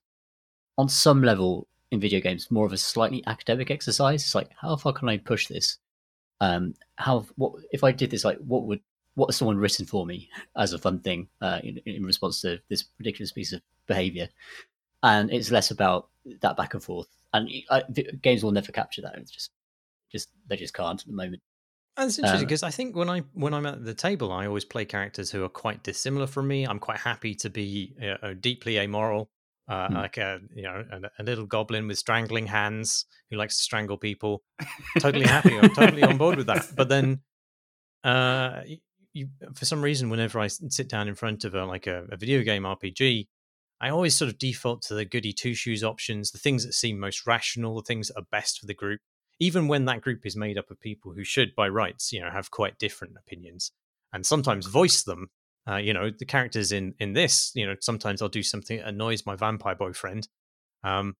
on some level in video games more of a slightly academic exercise. It's like how far can I push this? Um, how what if I did this? Like what would what has someone written for me as a fun thing uh, in, in response to this ridiculous piece of behavior? And it's less about that back and forth. And I, games will never capture that. It's just just they just can't at the moment. That's interesting because um, I think when I when I'm at the table, I always play characters who are quite dissimilar from me. I'm quite happy to be uh, deeply amoral uh, mm. like a you know a, a, little goblin with strangling hands who likes to strangle people. totally happy. I'm totally on board with that. But then, uh, you, you, for some reason, whenever I sit down in front of a like a, a video game RPG, I always sort of default to the goody two shoes options, the things that seem most rational, the things that are best for the group, even when that group is made up of people who should, by rights, you know, have quite different opinions and sometimes voice them uh, you know, the characters in in this, you know, sometimes I'll do something that annoys my vampire boyfriend. Um,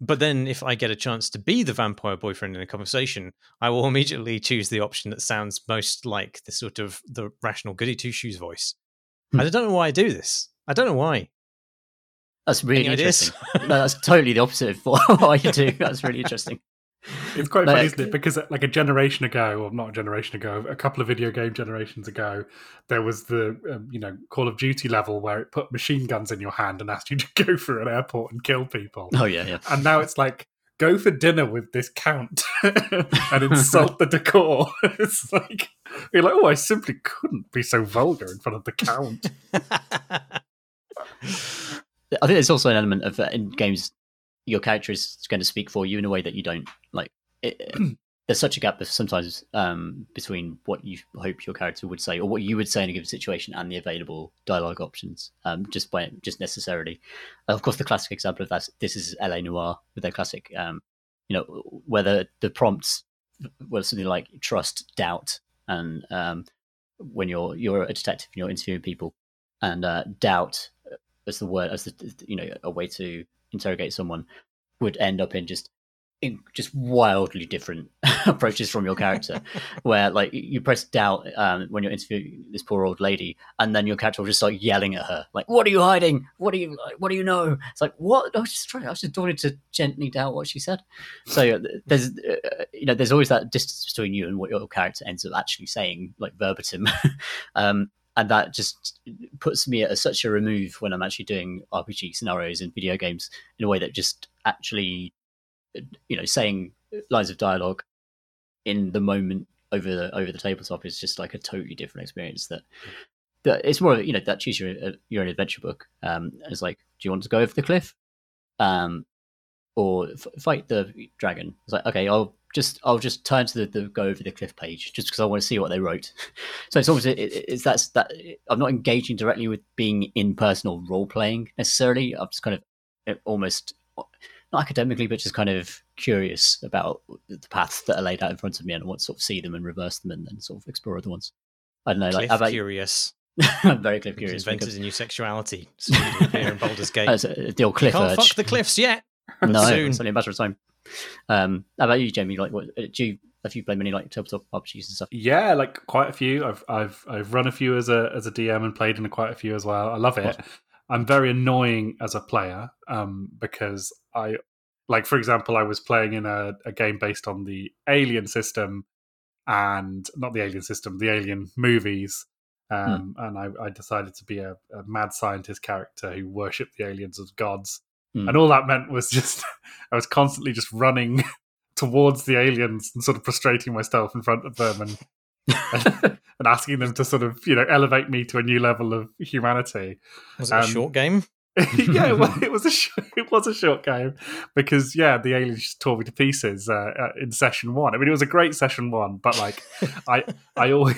but then if I get a chance to be the vampire boyfriend in a conversation, I will immediately choose the option that sounds most like the sort of the rational goody two shoes voice. Hmm. I don't know why I do this. I don't know why. That's really Any interesting. no, that's totally the opposite of what I do. That's really interesting. It's quite like, funny, isn't it? Because like a generation ago, or not a generation ago, a couple of video game generations ago, there was the um, you know Call of Duty level where it put machine guns in your hand and asked you to go through an airport and kill people. Oh yeah, yeah. And now it's like go for dinner with this count and insult the decor. it's like you're like, oh, I simply couldn't be so vulgar in front of the count. I think there's also an element of uh, in games your character is going to speak for you in a way that you don't like. It, there's such a gap sometimes um, between what you hope your character would say or what you would say in a given situation and the available dialogue options, um, just by just necessarily. Of course, the classic example of that this is LA Noire with their classic, um, you know, whether the prompts were something like trust, doubt, and um, when you're you're a detective and you're interviewing people, and uh, doubt as the word as the you know a way to interrogate someone would end up in just in just wildly different approaches from your character. Where like you press doubt um, when you're interviewing this poor old lady and then your character will just start yelling at her like what are you hiding? What do you what do you know? It's like what? I was just trying i was just wanting to gently doubt what she said. So there's uh, you know there's always that distance between you and what your character ends up actually saying like verbatim. Um, and that just puts me at such a remove when I'm actually doing RPG scenarios in video games in a way that just actually, you know, saying lines of dialogue in the moment over the over the tabletop is just like a totally different experience. That that it's more, you know, that choose your your own adventure book. Um, it's like, do you want to go over the cliff, um, or f- fight the dragon? It's like, okay, I'll just I'll just turn to the, the, go over the cliff page just because I want to see what they wrote. so it's almost it, it's that's that I'm not engaging directly with being in personal role playing necessarily. I'm just kind of eh, almost not academically, but just kind of curious about the paths that are laid out in front of me and I want to sort of see them and reverse them and then sort of explore other ones. I don't know, cliff like about curious. I'm very cliff curious. Invented because... a new sexuality here in Baldur's Gate. Uh, the old cliff you can't urge. fuck the cliffs yet. no, Soon. it's only a matter of time. Um, how about you, Jamie? Like, what uh, do you have you played many like tabletop RPGs and stuff? Yeah, like quite a few. I've I've I've run a few as a as a DM and played in quite a few as well. I love it. Awesome. I'm very annoying as a player um, because I like, for example, I was playing in a, a game based on the Alien system and not the Alien system, the Alien movies. Hmm. Um, hmm. And I, I, decided to be a, a mad scientist character who worshipped the aliens as gods. Mm. And all that meant was just I was constantly just running towards the aliens and sort of prostrating myself in front of them and and, and, asking them to sort of you know elevate me to a new level of humanity. Was it um, a short game? yeah, well, it was a sh- it was a short game because yeah, the aliens just tore me to pieces uh, uh, in session one. I mean, it was a great session one, but like I I always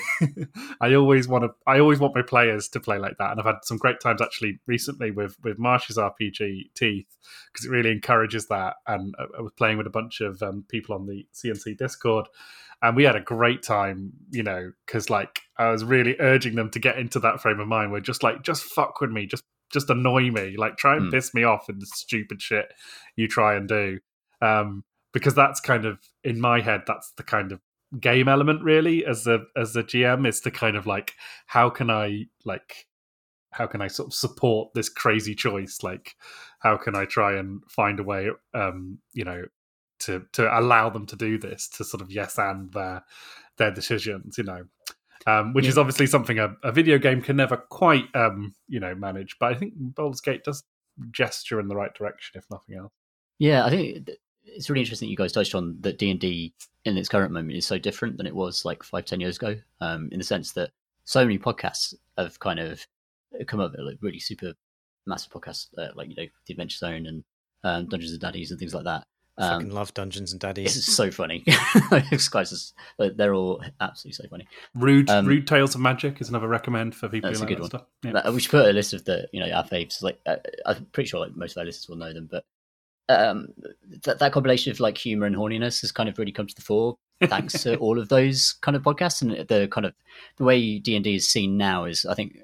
I always want to I always want my players to play like that, and I've had some great times actually recently with with Marsh's RPG Teeth because it really encourages that. And I was playing with a bunch of um, people on the CNC Discord, and we had a great time, you know, because like I was really urging them to get into that frame of mind where just like just fuck with me, just just annoy me. Like try and mm. piss me off in the stupid shit you try and do. Um, because that's kind of in my head, that's the kind of game element really as a as a GM is to kind of like how can I like how can I sort of support this crazy choice? Like how can I try and find a way um, you know, to to allow them to do this, to sort of yes and their their decisions, you know um, which yeah. is obviously something a, a, video game can never quite, um, you know, manage. But I think Baldur's Gate does gesture in the right direction, if nothing else. Yeah, I think it's really interesting that you guys touched on that D and D in its current moment is so different than it was like five, ten years ago. Um, in the sense that so many podcasts have kind of come up like really super massive podcasts, uh, like you know, the Adventure Zone and um, Dungeons and Daddies and things like that. Um, fucking love Dungeons and Daddies. It's so funny. guys, they're all absolutely so funny. Rude, um, Rude Tales of Magic is another recommend for people. That's who a like good one. Yeah. We should put a list of the you know our faves. Like uh, I'm pretty sure like most of our listeners will know them, but um, that that combination of like humor and horniness has kind of really come to the fore thanks to all of those kind of podcasts and the kind of the way D and D is seen now is I think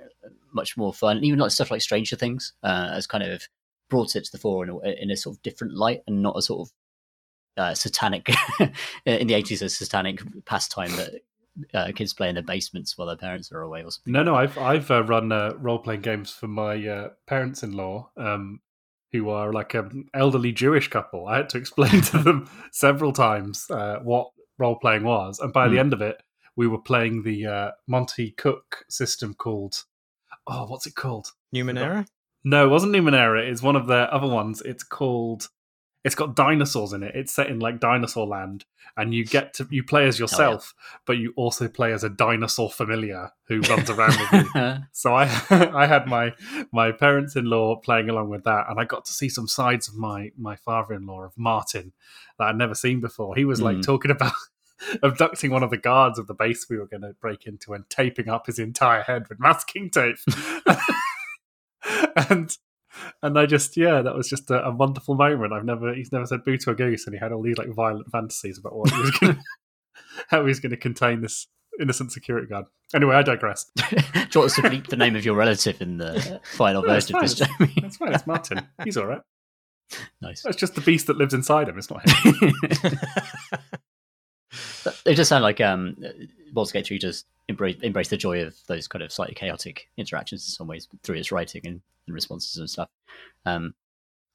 much more fun. Even like stuff like Stranger Things uh, has kind of brought it to the fore in a, in a sort of different light and not a sort of uh, satanic in the 80s a satanic pastime that uh, kids play in their basements while their parents are away or something. No, no, I've I've uh, run uh, role playing games for my uh, parents in law, um, who are like an elderly Jewish couple. I had to explain to them several times uh, what role playing was, and by mm. the hmm. end of it, we were playing the Monte Cook system called oh, what's it called? Numenera. No, it wasn't Numenera. It's one of the other ones. It's called it's got dinosaurs in it. It's set in like dinosaur land, and you get to you play as yourself, oh, yeah. but you also play as a dinosaur familiar who runs around with you. So I I had my my parents in law playing along with that, and I got to see some sides of my my father in law of Martin that I'd never seen before. He was like mm. talking about abducting one of the guards of the base we were going to break into and taping up his entire head with masking tape. and and I just yeah, that was just a, a, wonderful moment. I've never he's never said boo to a goose, and he had all these like violent fantasies about what he was going how he was going to contain this innocent security guard. Anyway, I digress. Do you want us to bleep the name of your relative in the final no, version of this? Jamie? That's fine. It's Martin. He's all right. Nice. It's just the beast that lives inside him. It's not him. they just sound like um, Baldur's Gate 3 just embrace, embrace the joy of those kind of slightly chaotic interactions in some ways through its writing and, and responses and stuff. Um,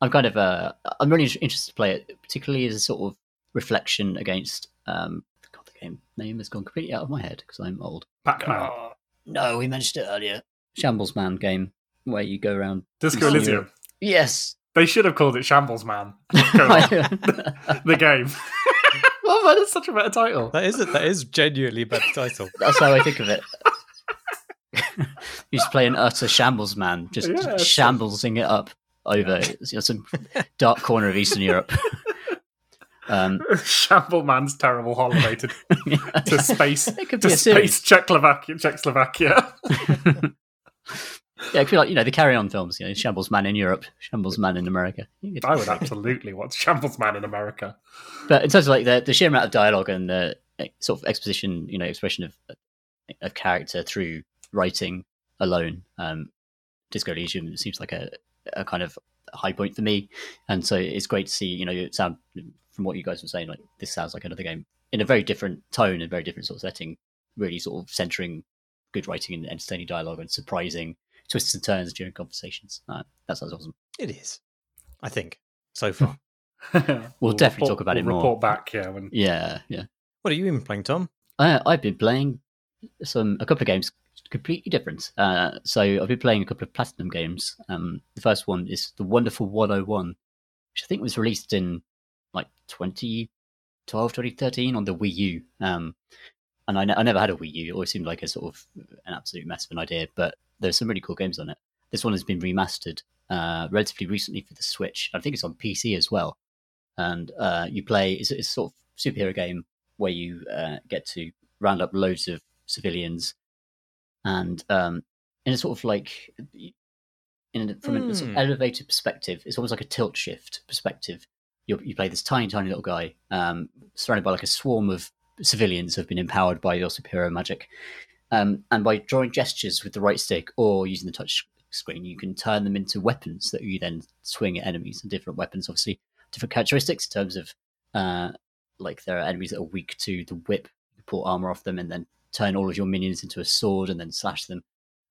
I'm kind of uh, I'm really interested to play it, particularly as a sort of reflection against um, God, the game name has gone completely out of my head because I'm old. Pac-Man. Oh, no, we mentioned it earlier. Shambles Man game where you go around Disco Elysium. Yes. They should have called it Shambles Man. the game. Man, it's such a better title. That is it. That is genuinely a better title. That's how I think of it. you just play an utter shambles man, just yeah, shamblesing it up over you know, some dark corner of Eastern Europe. Um, Shamble Man's terrible holiday to, yeah. to space to space Czechoslovakia. Czechoslovakia. Yeah, I feel like you know the Carry On films. You know, Shambles Man in Europe, Shambles Man in America. I would absolutely watch Shambles Man in America. But in terms of like the, the sheer amount of dialogue and the sort of exposition, you know, expression of of character through writing alone, um, Disco Elysium seems like a, a kind of high point for me, and so it's great to see. You know, it sound from what you guys were saying, like this sounds like another game in a very different tone and very different sort of setting, really sort of centering good writing and entertaining dialogue and surprising twists and turns during conversations. Uh, that sounds awesome. It is, I think, so far. we'll, we'll, definitely report, talk about we'll it more. Report back, yeah. When... Yeah, yeah. What are you even playing, Tom? Uh, I've been playing some a couple of games completely different. Uh, so I've been playing a couple of platinum games. Um, the first one is the Wonderful 101, which I think was released in like 2012, 2013 on the Wii U. Um, and I, I, never had a Wii U. It always seemed like a sort of an absolute mess of an idea, but there's some really cool games on it. This one has been remastered uh, relatively recently for the Switch. I think it's on PC as well. And uh, you play, it's, it's, a sort of superhero game where you uh, get to round up loads of civilians and um, in a sort of like in a, from mm. a sort of hmm. elevated perspective, it's almost like a tilt shift perspective. you you play this tiny, tiny little guy um, surrounded by like a swarm of civilians have been empowered by your superhero magic, um, and by drawing gestures with the right stick or using the touch screen, you can turn them into weapons that you then swing at enemies. And different weapons, obviously, different characteristics in terms of uh, like there are enemies that are weak to the whip, you pull armor off them, and then turn all of your minions into a sword and then slash them.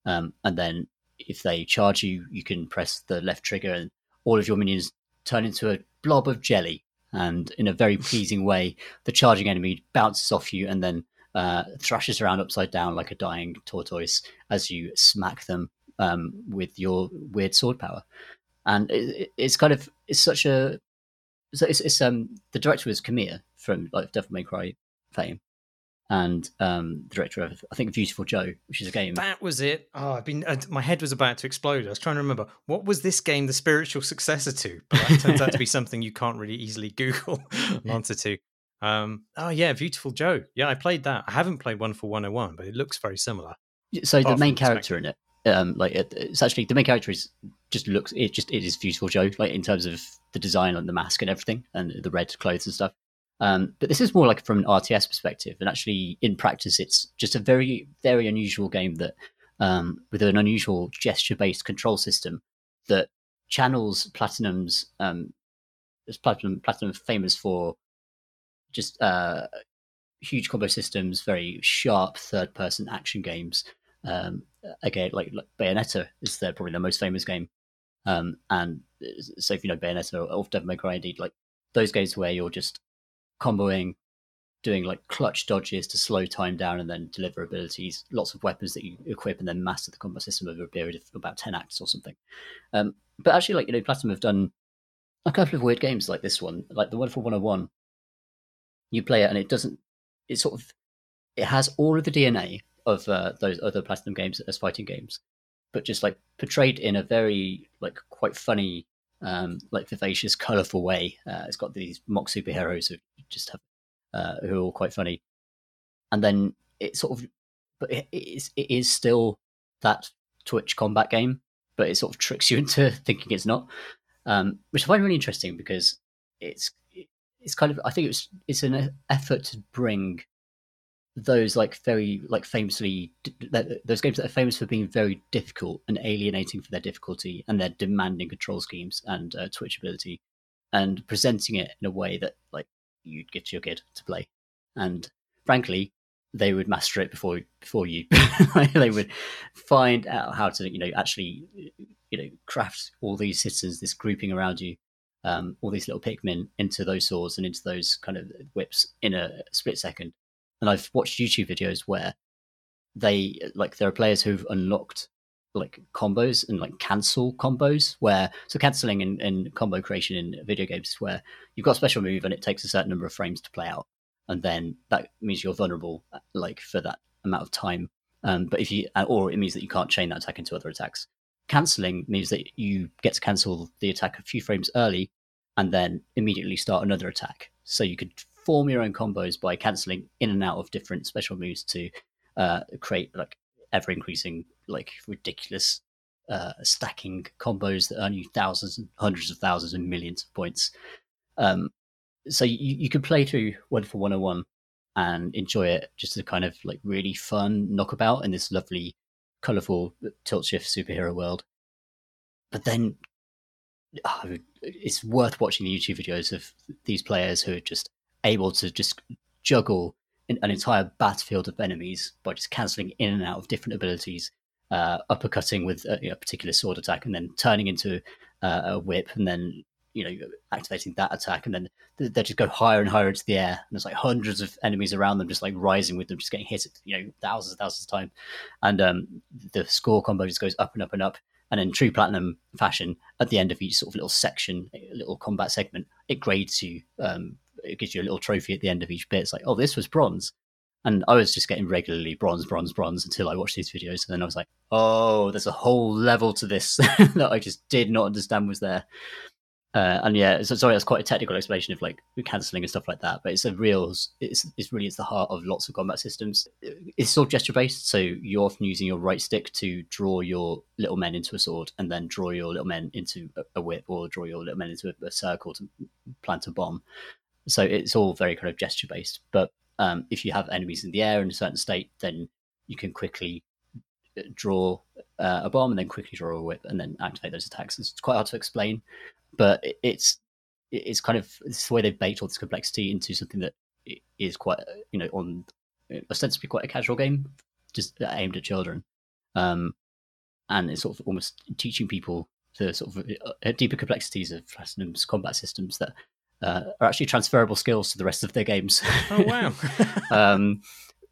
Um, and then if they charge you, you can press the left trigger and all of your minions turn into a blob of jelly. And in a very pleasing way, the charging enemy bounces off you and then uh, thrashes around upside down like a dying tortoise as you smack them um, with your weird sword power. And it, it's kind of it's such a so it's, it's um the director was Kamiya from like Devil May Cry fame, and um, the director of I think Viewtiful Joe, which is a game. That was it. Oh, I've been uh, my head was about to explode. I was trying to remember what was this game the spiritual successor to, but it turns out to be something you can't really easily Google an answer to. Um, oh yeah, Viewtiful Joe. Yeah, I played that. I haven't played Wonderful 101, but it looks very similar. So the main character in it, um, like it, it's actually the main character is just looks it just it is Viewtiful Joe, like in terms of the design and the mask and everything, and the red clothes and stuff. Um, but this is more like from an RTS perspective, and actually in practice, it's just a very, very unusual game that, um, with an unusual gesture-based control system that channels Platinum's. Um, Platinum, Platinum famous for just uh, huge combo systems, very sharp third-person action games. Um, again, like, like Bayonetta is their probably the most famous game. Um, and so if you know Bayonetta or Devil May Cry, indeed, like those games where you're just comboing, doing like clutch dodges to slow time down and then deliver abilities, lots of weapons that you equip and then master the combat system over a period of about 10 acts or something. Um, but actually, like, you know, Platinum have done a couple of weird games like this one, like the Wonderful 101. You play it and it doesn't, it sort of, it has all of the DNA of uh, those other Platinum games as fighting games, but just like portrayed in a very, like, quite funny um, like vivacious, colourful way. Uh, it's got these mock superheroes who just have uh, who are all quite funny. And then it sort of, but it is it is still that Twitch combat game, but it sort of tricks you into thinking it's not, um, which I find really interesting because it's it's kind of I think it's it's an effort to bring those like very like famously those games that are famous for being very difficult and alienating for their difficulty and their demanding control schemes and uh, twitch ability and presenting it in a way that like you'd get your kid to play and frankly they would master it before before you they would find out how to you know actually you know craft all these citizens this grouping around you um, all these little Pikmin into those swords and into those kind of whips in a split second. And I've watched YouTube videos where they like there are players who've unlocked like combos and like cancel combos where so canceling and, and combo creation in video games where you've got a special move and it takes a certain number of frames to play out. And then that means you're vulnerable like for that amount of time. Um, but if you or it means that you can't chain that attack into other attacks. Cancelling means that you get to cancel the attack a few frames early and then immediately start another attack. So you could form your own combos by cancelling in and out of different special moves to uh, create like ever increasing, like ridiculous uh, stacking combos that earn you thousands and hundreds of thousands and millions of points. Um, so you, you could play through Wonderful 101 and enjoy it just as a kind of like really fun knockabout in this lovely colorful tilt shift superhero world. But then oh, it's worth watching the YouTube videos of these players who are just able to just juggle an entire battlefield of enemies by just cancelling in and out of different abilities, uh, uppercutting with a, you know, particular sword attack, and then turning into uh, a whip, and then you know activating that attack, and then they just go higher and higher into the air, and there's like hundreds of enemies around them, just like rising with them, just getting hit, you know, thousands and thousands of times, and um, the score combo just goes up and up and up. And in true platinum fashion, at the end of each sort of little section, little combat segment, it grades you. Um, it gives you a little trophy at the end of each bit. It's like, oh, this was bronze. And I was just getting regularly bronze, bronze, bronze until I watched these videos. And then I was like, oh, there's a whole level to this that I just did not understand was there. Uh, and yeah, so, sorry, that's quite a technical explanation of like cancelling and stuff like that. But it's a real, it's it's really it's the heart of lots of combat systems. It's all gesture based, so you're often using your right stick to draw your little men into a sword, and then draw your little men into a, a whip, or draw your little men into a, a, circle to plant a bomb. So it's all very kind of gesture based. But um, if you have enemies in the air in a certain state, then you can quickly uh, draw uh, a bomb and then quickly draw a whip and then activate those attacks. It's quite hard to explain but it's it's kind of it's the way they've baked all this complexity into something that is quite you know on ostensibly quite a casual game, just aimed at children, um, and it's sort of almost teaching people the sort of uh, deeper complexities of Platinum's combat systems that uh, are actually transferable skills to the rest of their games. Oh wow! um,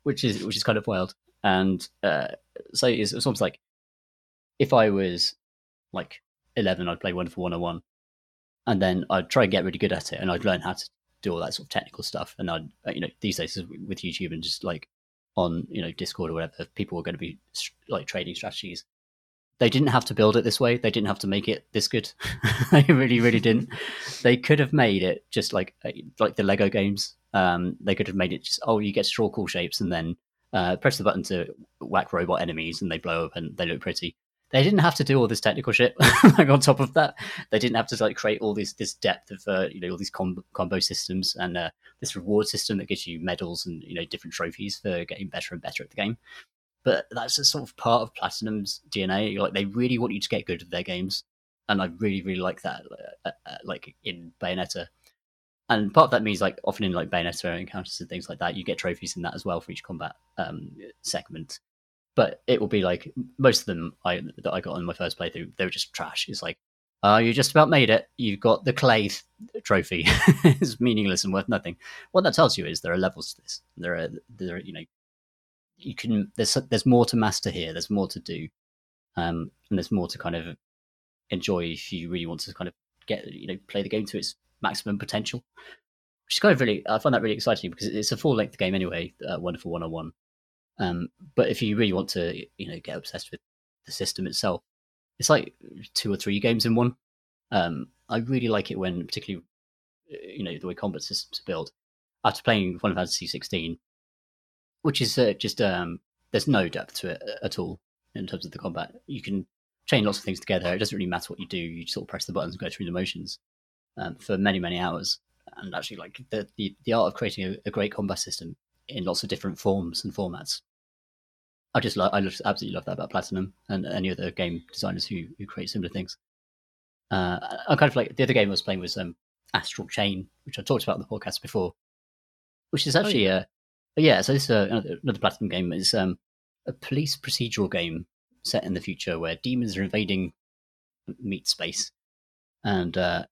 which is which is kind of wild, and uh, so it's, it's almost like if I was like eleven, I'd play Wonderful One Hundred One, and then I'd try and get really good at it, and I'd learn how to do all that sort of technical stuff. And I'd, uh, you know, these days with YouTube and just like on, you know, Discord or whatever, people are going to be like trading strategies. They didn't have to build it this way. They didn't have to make it this good. they really, really didn't. They could have made it just like uh, like the Lego games. Um, they could have made it just oh, you get to draw cool shapes and then uh, press the button to whack robot enemies and they blow up and they look pretty they didn't have to do all this technical shit. like on top of that, they didn't have to like create all this this depth of uh, you know all these com- combo systems and uh, this reward system that gives you medals and you know different trophies for getting better and better at the game. But that's a sort of part of Platinum's DNA. Like they really want you to get good at their games, and I really really like that. Uh, uh, like in Bayonetta, and part of that means like often in like Bayonetta encounters and things like that, you get trophies in that as well for each combat um, segment but it will be like most of them I that I got on my first playthrough, they were just trash. It's like, uh, you just about made it. You've got the clay th- trophy. it's meaningless and worth nothing. What that tells you is there are levels to this. There are there are you know you can there's there's more to master here. There's more to do, um, and there's more to kind of enjoy if you really want to kind of get you know play the game to its maximum potential. Which is kind of really I find that really exciting because it's a full length game anyway. Uh, Wonderful 101 um, but if you really want to, you know, get obsessed with the system itself, it's like two or three games in one. Um, I really like it when, particularly, uh, you know, the way combat systems are built. after playing Final Fantasy 16, which is uh, just um, there's no depth to it at all in terms of the combat. You can chain lots of things together. It doesn't really matter what you do. You sort of press the buttons and go through the motions um, for many many hours. And actually, like the the, the art of creating a, a great combat system in lots of different forms and formats. I just love, I just absolutely love that about Platinum and any other game designers who who create similar things. Uh, I kind of like the other game I was playing was um, Astral Chain, which I talked about in the podcast before, which is actually oh, yeah. a yeah. So this is uh, another, another Platinum game. It's um, a police procedural game set in the future where demons are invading meat space, and uh,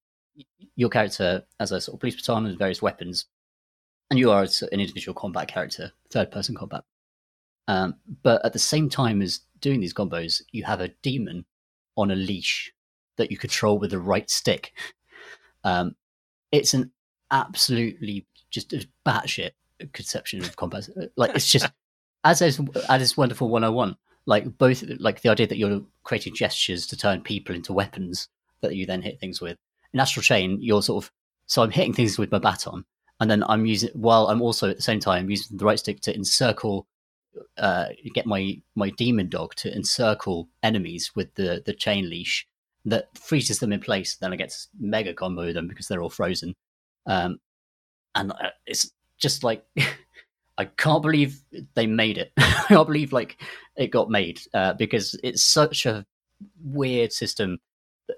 your character has a sort of police baton and various weapons, and you are an individual combat character, third person combat. Um, but at the same time as doing these combos, you have a demon on a leash that you control with the right stick. Um, it's an absolutely just batshit conception of combat. Like it's just as is as is wonderful 101. Like both like the idea that you're creating gestures to turn people into weapons that you then hit things with. In Astral Chain, you're sort of so I'm hitting things with my baton, and then I'm using while I'm also at the same time using the right stick to encircle uh, get my my demon dog to encircle enemies with the the chain leash that freezes them in place. Then I get mega combo them because they're all frozen. Um, and uh, it's just like I can't believe they made it. I can't believe like it got made uh, because it's such a weird system,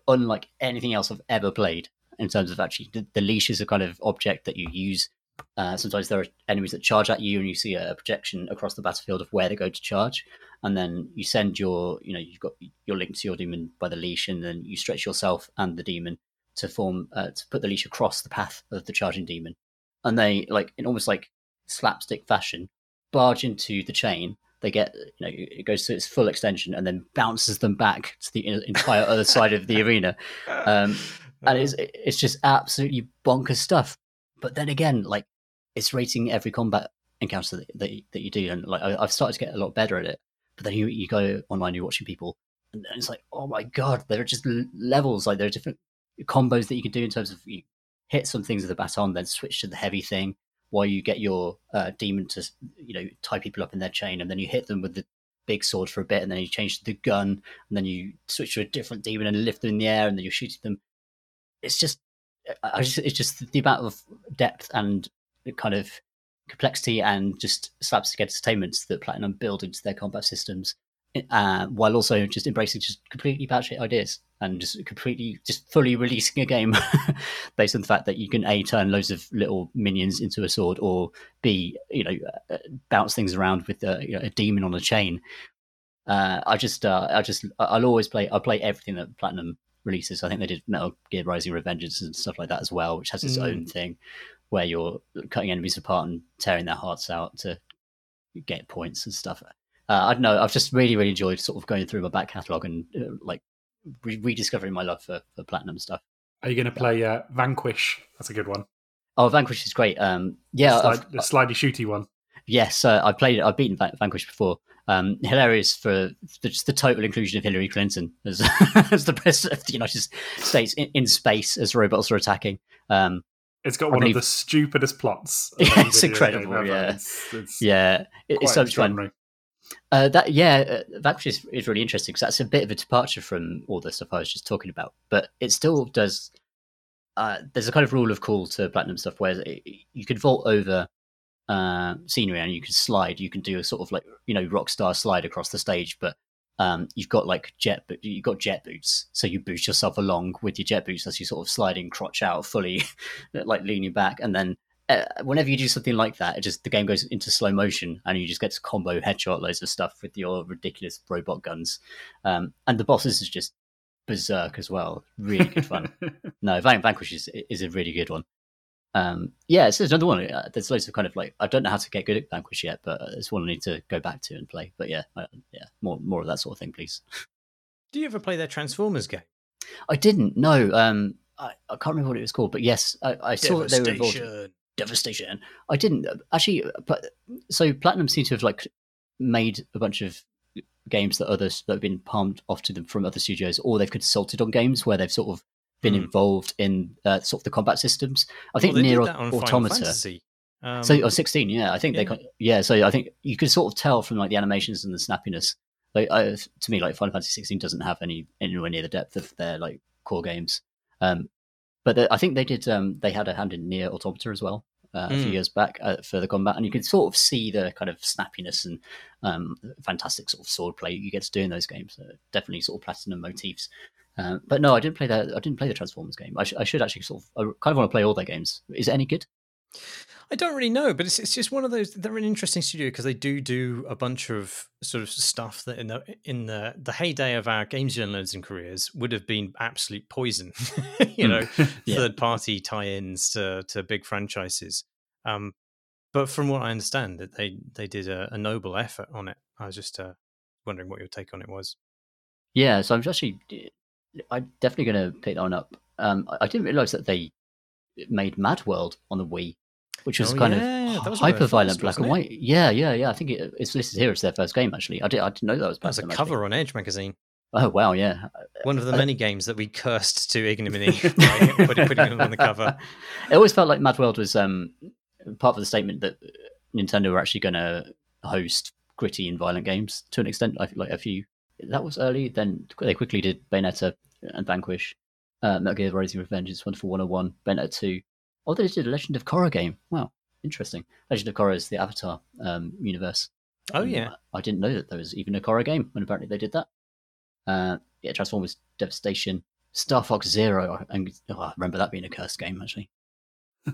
unlike anything else I've ever played. In terms of actually, the, the leash is a kind of object that you use. Uh, sometimes there are enemies that charge at you, and you see a projection across the battlefield of where they're going to charge and then you send your you know you've got your link to your demon by the leash and then you stretch yourself and the demon to form uh, to put the leash across the path of the charging demon and they like in almost like slapstick fashion barge into the chain. They get you know it goes to its full extension and then bounces them back to the entire other side of the arena. Um, and it's it's just absolutely bonkers stuff. But then again like it's rating every combat encounter that, that, that you do and like I, have started to get a lot better at it. But then you, you go online, you're watching people, and it's like, oh my god, there are just levels. Like there are different combos that you can do in terms of you hit some things with the baton, then switch to the heavy thing, while you get your uh, demon to you know tie people up in their chain, and then you hit them with the big sword for a bit, and then you change to the gun, and then you switch to a different demon and lift them in the air, and then you're shooting them. It's just, I just, it's just the amount of depth and kind of complexity and just slapstick entertainment that Platinum build into their combat systems, uh, while also just embracing just completely batshit ideas and just completely, just fully releasing a game based on the fact that you can a turn loads of little minions into a sword, or b you know uh, bounce things around with a, you know, a demon on a chain. Uh, I just, uh, I just, I'll always play. I'll play everything that Platinum releases. I think they did Metal Gear Rising Revengeance and stuff like that as well, which has its mm. own thing where you're cutting enemies apart and tearing their hearts out to get points and stuff. Uh, I don't know. I've just really, really enjoyed sort of going through my back catalogue and uh, like re- rediscovering my love for, for platinum stuff. Are you going to play uh, Vanquish? That's a good one. Oh, Vanquish is great. Um, yeah, the, the slidey shooty one. Yes, uh, I played it. I've beaten Vanquish before. Um, hilarious for the, just the total inclusion of Hillary Clinton as, as the president of the United States in, in space as robots are attacking. Um, it's got one believe... of the stupidest plots. it's incredible. Yeah, it's, it's yeah, it's so much fun. Uh, that yeah, uh, that is, is really interesting because that's a bit of a departure from all the stuff I was just talking about. But it still does. Uh, there's a kind of rule of cool to platinum stuff where it, you could vault over uh, scenery and you can slide. You can do a sort of like you know rock star slide across the stage, but um, you've got like jet, you've got jet boots, so you boost yourself along with your jet boots as you sort of sliding crotch out, fully like leaning back, and then uh, whenever you do something like that, it just the game goes into slow motion, and you just get to combo headshot loads of stuff with your ridiculous robot guns, um, and the bosses is just berserk as well. Really good fun. no, Vanquish is is a really good one. Um, yeah, it's, another one. Uh, there's loads of kind of like I don't know how to get good at Vanquish yet, but it's one I need to go back to and play. But yeah, uh, yeah, more more of that sort of thing, please. Do you ever play their Transformers game? I didn't. No, um, I, I can't remember what it was called, but yes, I, I saw that they were involved. Devastation. I didn't uh, actually, but so Platinum seems to have like made a bunch of games that others that have been palmed off to them from other studios, or they've consulted on games where they've sort of been mm. involved in uh, sort of the combat systems. I think well, NieR Automata. Um, so, oh, 16, yeah, I think yeah. they, yeah. So I think you could sort of tell from like the animations and the snappiness. Like uh, to me, like Final Fantasy 16 doesn't have any anywhere near the depth of their like core games. Um, but the, I think they did. Um, they had a hand in NieR Automata as well uh, a few Mm. years back uh, for the combat, and you can sort of see the kind of snappiness and um, fantastic sort of sword play you get to do in those games. Uh, definitely sort of platinum motifs. Um, but no, I didn't play that. I didn't play the Transformers game. I, sh- I should actually sort of. I kind of want to play all their games. Is it any good? I don't really know, but it's it's just one of those. They're an interesting studio because they do do a bunch of sort of stuff that in the in the the heyday of our games journalism careers would have been absolute poison. you know, Yeah. third party tie-ins to to big franchises. Um, but from what I understand, that they they did a, a noble effort on it. I was just uh, wondering what your take on it was. Yeah, so I'm actually, I'm definitely going to pick that one up. Um, I- I didn't realize that they made Mad World on the Wii, which was Oh, kind yeah, of that was one of their hyper violent black and wasn't it? white. Yeah, yeah, yeah. I think it, it's listed here as their first game. Actually, I did. I didn't know that was. That was a cover on Edge magazine. Oh wow, yeah. One of the I- many games that we cursed to ignominy by putting, putting it on the cover. It always felt like Mad World was um, part of the statement that Nintendo were actually going to host gritty and violent games to an extent. I feel like a few that was early. Then they quickly did Bayonetta and Vanquish, uh, Metal Gear Rising Revenge, is Wonderful 101, Bayonetta 2. Oh, they did a Legend of Korra game. Wow, interesting. Legend of Korra is the Avatar um, universe. Oh And yeah, I didn't know that there was even a Korra game, and apparently they did that. Uh, yeah, Transformers Devastation, Star Fox Zero, and oh, I remember that being a cursed game actually.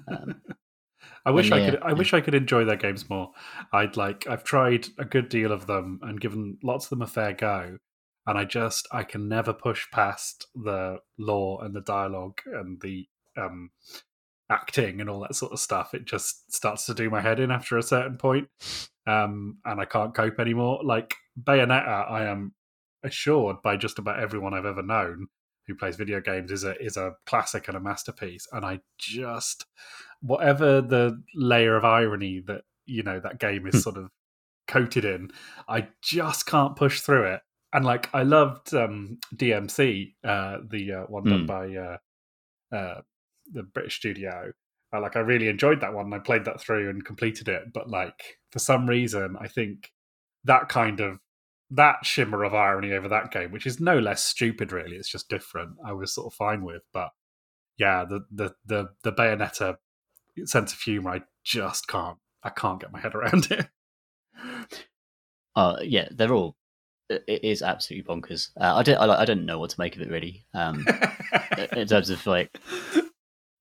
Um, I wish I could. I wish I could enjoy their games more. I'd like. I've tried a good deal of them and given lots of them a fair go, and I just I can never push past the lore and the dialogue and the um, acting and all that sort of stuff. It just starts to do my head in after a certain point, um, and I can't cope anymore. Like Bayonetta, I am assured by just about everyone I've ever known who plays video games is a is a classic and a masterpiece, and I just whatever the layer of irony that you know that game Hmm. is sort of coated in, I just can't push through it. And like I loved um, DMC, uh, the uh, one done Hmm. by uh, uh, the British studio. I, like I really enjoyed that one. and I played that through and completed it. But like for some reason, I think that kind of that shimmer of irony over that game, which is no less stupid, really. It's just different. I was sort of fine with, but yeah, the the the the Bayonetta sense of humor, I just can't. I can't get my head around it. Uh, yeah, they're all. It it is absolutely bonkers. Uh, I don't. I, I don't know what to make of it really. Um, in terms of like,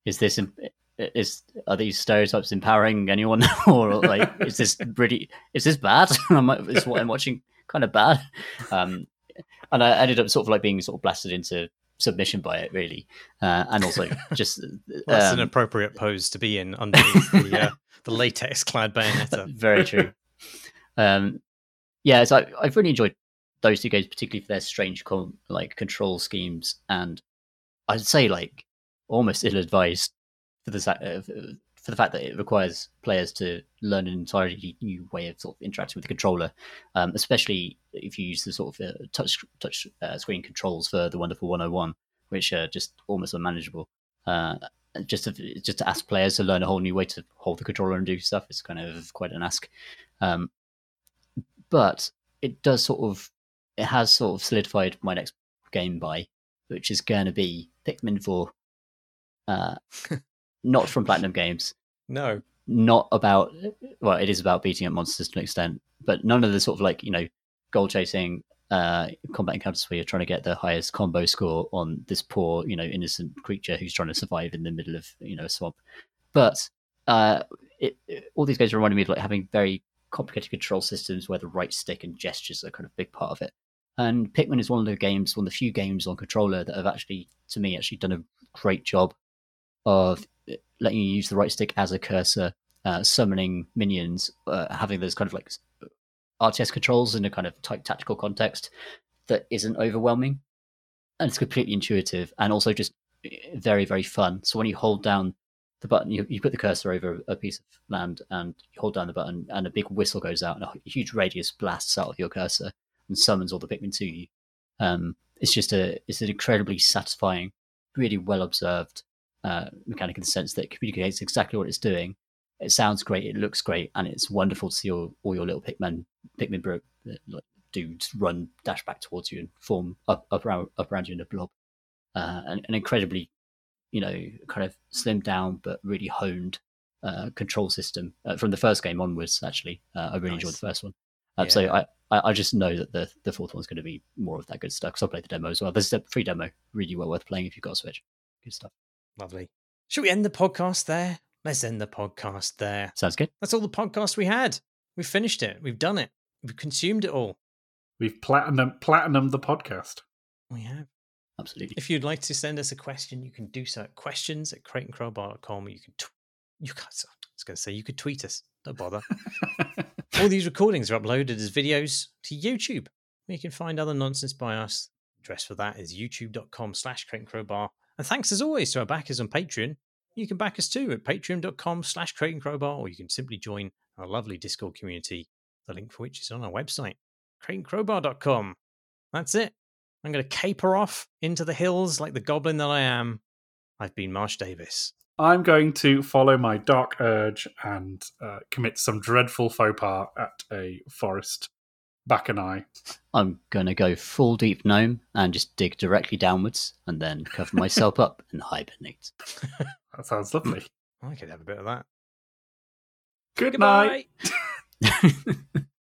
is this is are these stereotypes empowering anyone, or like is this really is this bad? Is what I'm watching kind of bad? Um, and I ended up sort of like being sort of blasted into submission by it really, uh, and also just Well, that's an um, appropriate pose to be in underneath the uh, the latex clad bayonetta. Very true. um, yeah, so I, I've really enjoyed those two games, particularly for their strange con- like control schemes, and I'd say like almost ill-advised for the uh, for the fact that it requires players to learn an entirely new way of sort of interacting with the controller, um, especially if you use the sort of uh, touch touch uh, screen controls for the Wonderful 101, which are just almost unmanageable. Uh, just to just to ask players to learn a whole new way to hold the controller and do stuff is kind of quite an ask. Um, but it does sort of it has sort of solidified my next game buy, which is going to be Pikmin 4. Uh, not from Platinum Games, No, not about well, it is about beating up monsters to an extent, but none of the sort of like you know goal chasing uh, combat encounters where you're trying to get the highest combo score on this poor you know innocent creature who's trying to survive in the middle of you know a swamp. But uh, it, it- all these games reminded me of like having very complicated control systems where the right stick and gestures are kind of a big part of it. And Pikmin is one of the games, one of the few games on controller that have actually, to me, actually done a great job of letting you use the right stick as a cursor, uh, summoning minions, uh, having those kind of like RTS controls in a kind of tight tactical context that isn't overwhelming. And it's completely intuitive and also just eh, very, very fun. So when you hold down the button, you, you put the cursor over a piece of land and you hold down the button, and a big whistle goes out, and a huge radius blasts out of your cursor and summons all the Pikmin to you. Um, it's just a it's an incredibly satisfying, really well observed uh, mechanic in the sense that it communicates exactly what it's doing, it sounds great, it looks great, and it's wonderful to see all, all your little Pikmin Pikmin bro, like dudes run dash back towards you and form up up around up around you in a blob. Uh, an, an incredibly, you know, kind of slimmed down but really honed uh, control system uh, from the first game onwards. Actually, uh, I really nice. enjoyed the first one. Uh, yeah. So I, I, I just know that the the fourth one's going to be more of that good stuff. Because I played the demo as well. There's a free demo, really well worth playing if you've got a Switch. Good stuff. Lovely. Should we end the podcast there? Let's end the podcast there. Sounds good. That's all the podcast we had. We've finished it. We've done it. We've consumed it all. We've platinum platinum the podcast. We have. Absolutely. If you'd like to send us a question, you can do so at questions at crateandcrowbar.com. You can, tw- you guys, I was going to say, you could tweet us. Don't bother. All these recordings are uploaded as videos to YouTube. You can find other nonsense by us. Address for that is youtube.com slash crateandcrowbar. And thanks as always to our backers on Patreon. You can back us too at patreon.com slash crateandcrowbar, or you can simply join our lovely Discord community, the link for which is on our website, crateandcrowbar.com. That's it. I'm going to caper off into the hills like the goblin that I am. I've been Marsh Davies. I'm going to follow my dark urge and uh, commit some dreadful faux pas at a forest bacchanal. I'm going to go full deep gnome and just dig directly downwards and then cover myself up and hibernate. that sounds lovely. I could have a bit of that. Good Goodbye. night.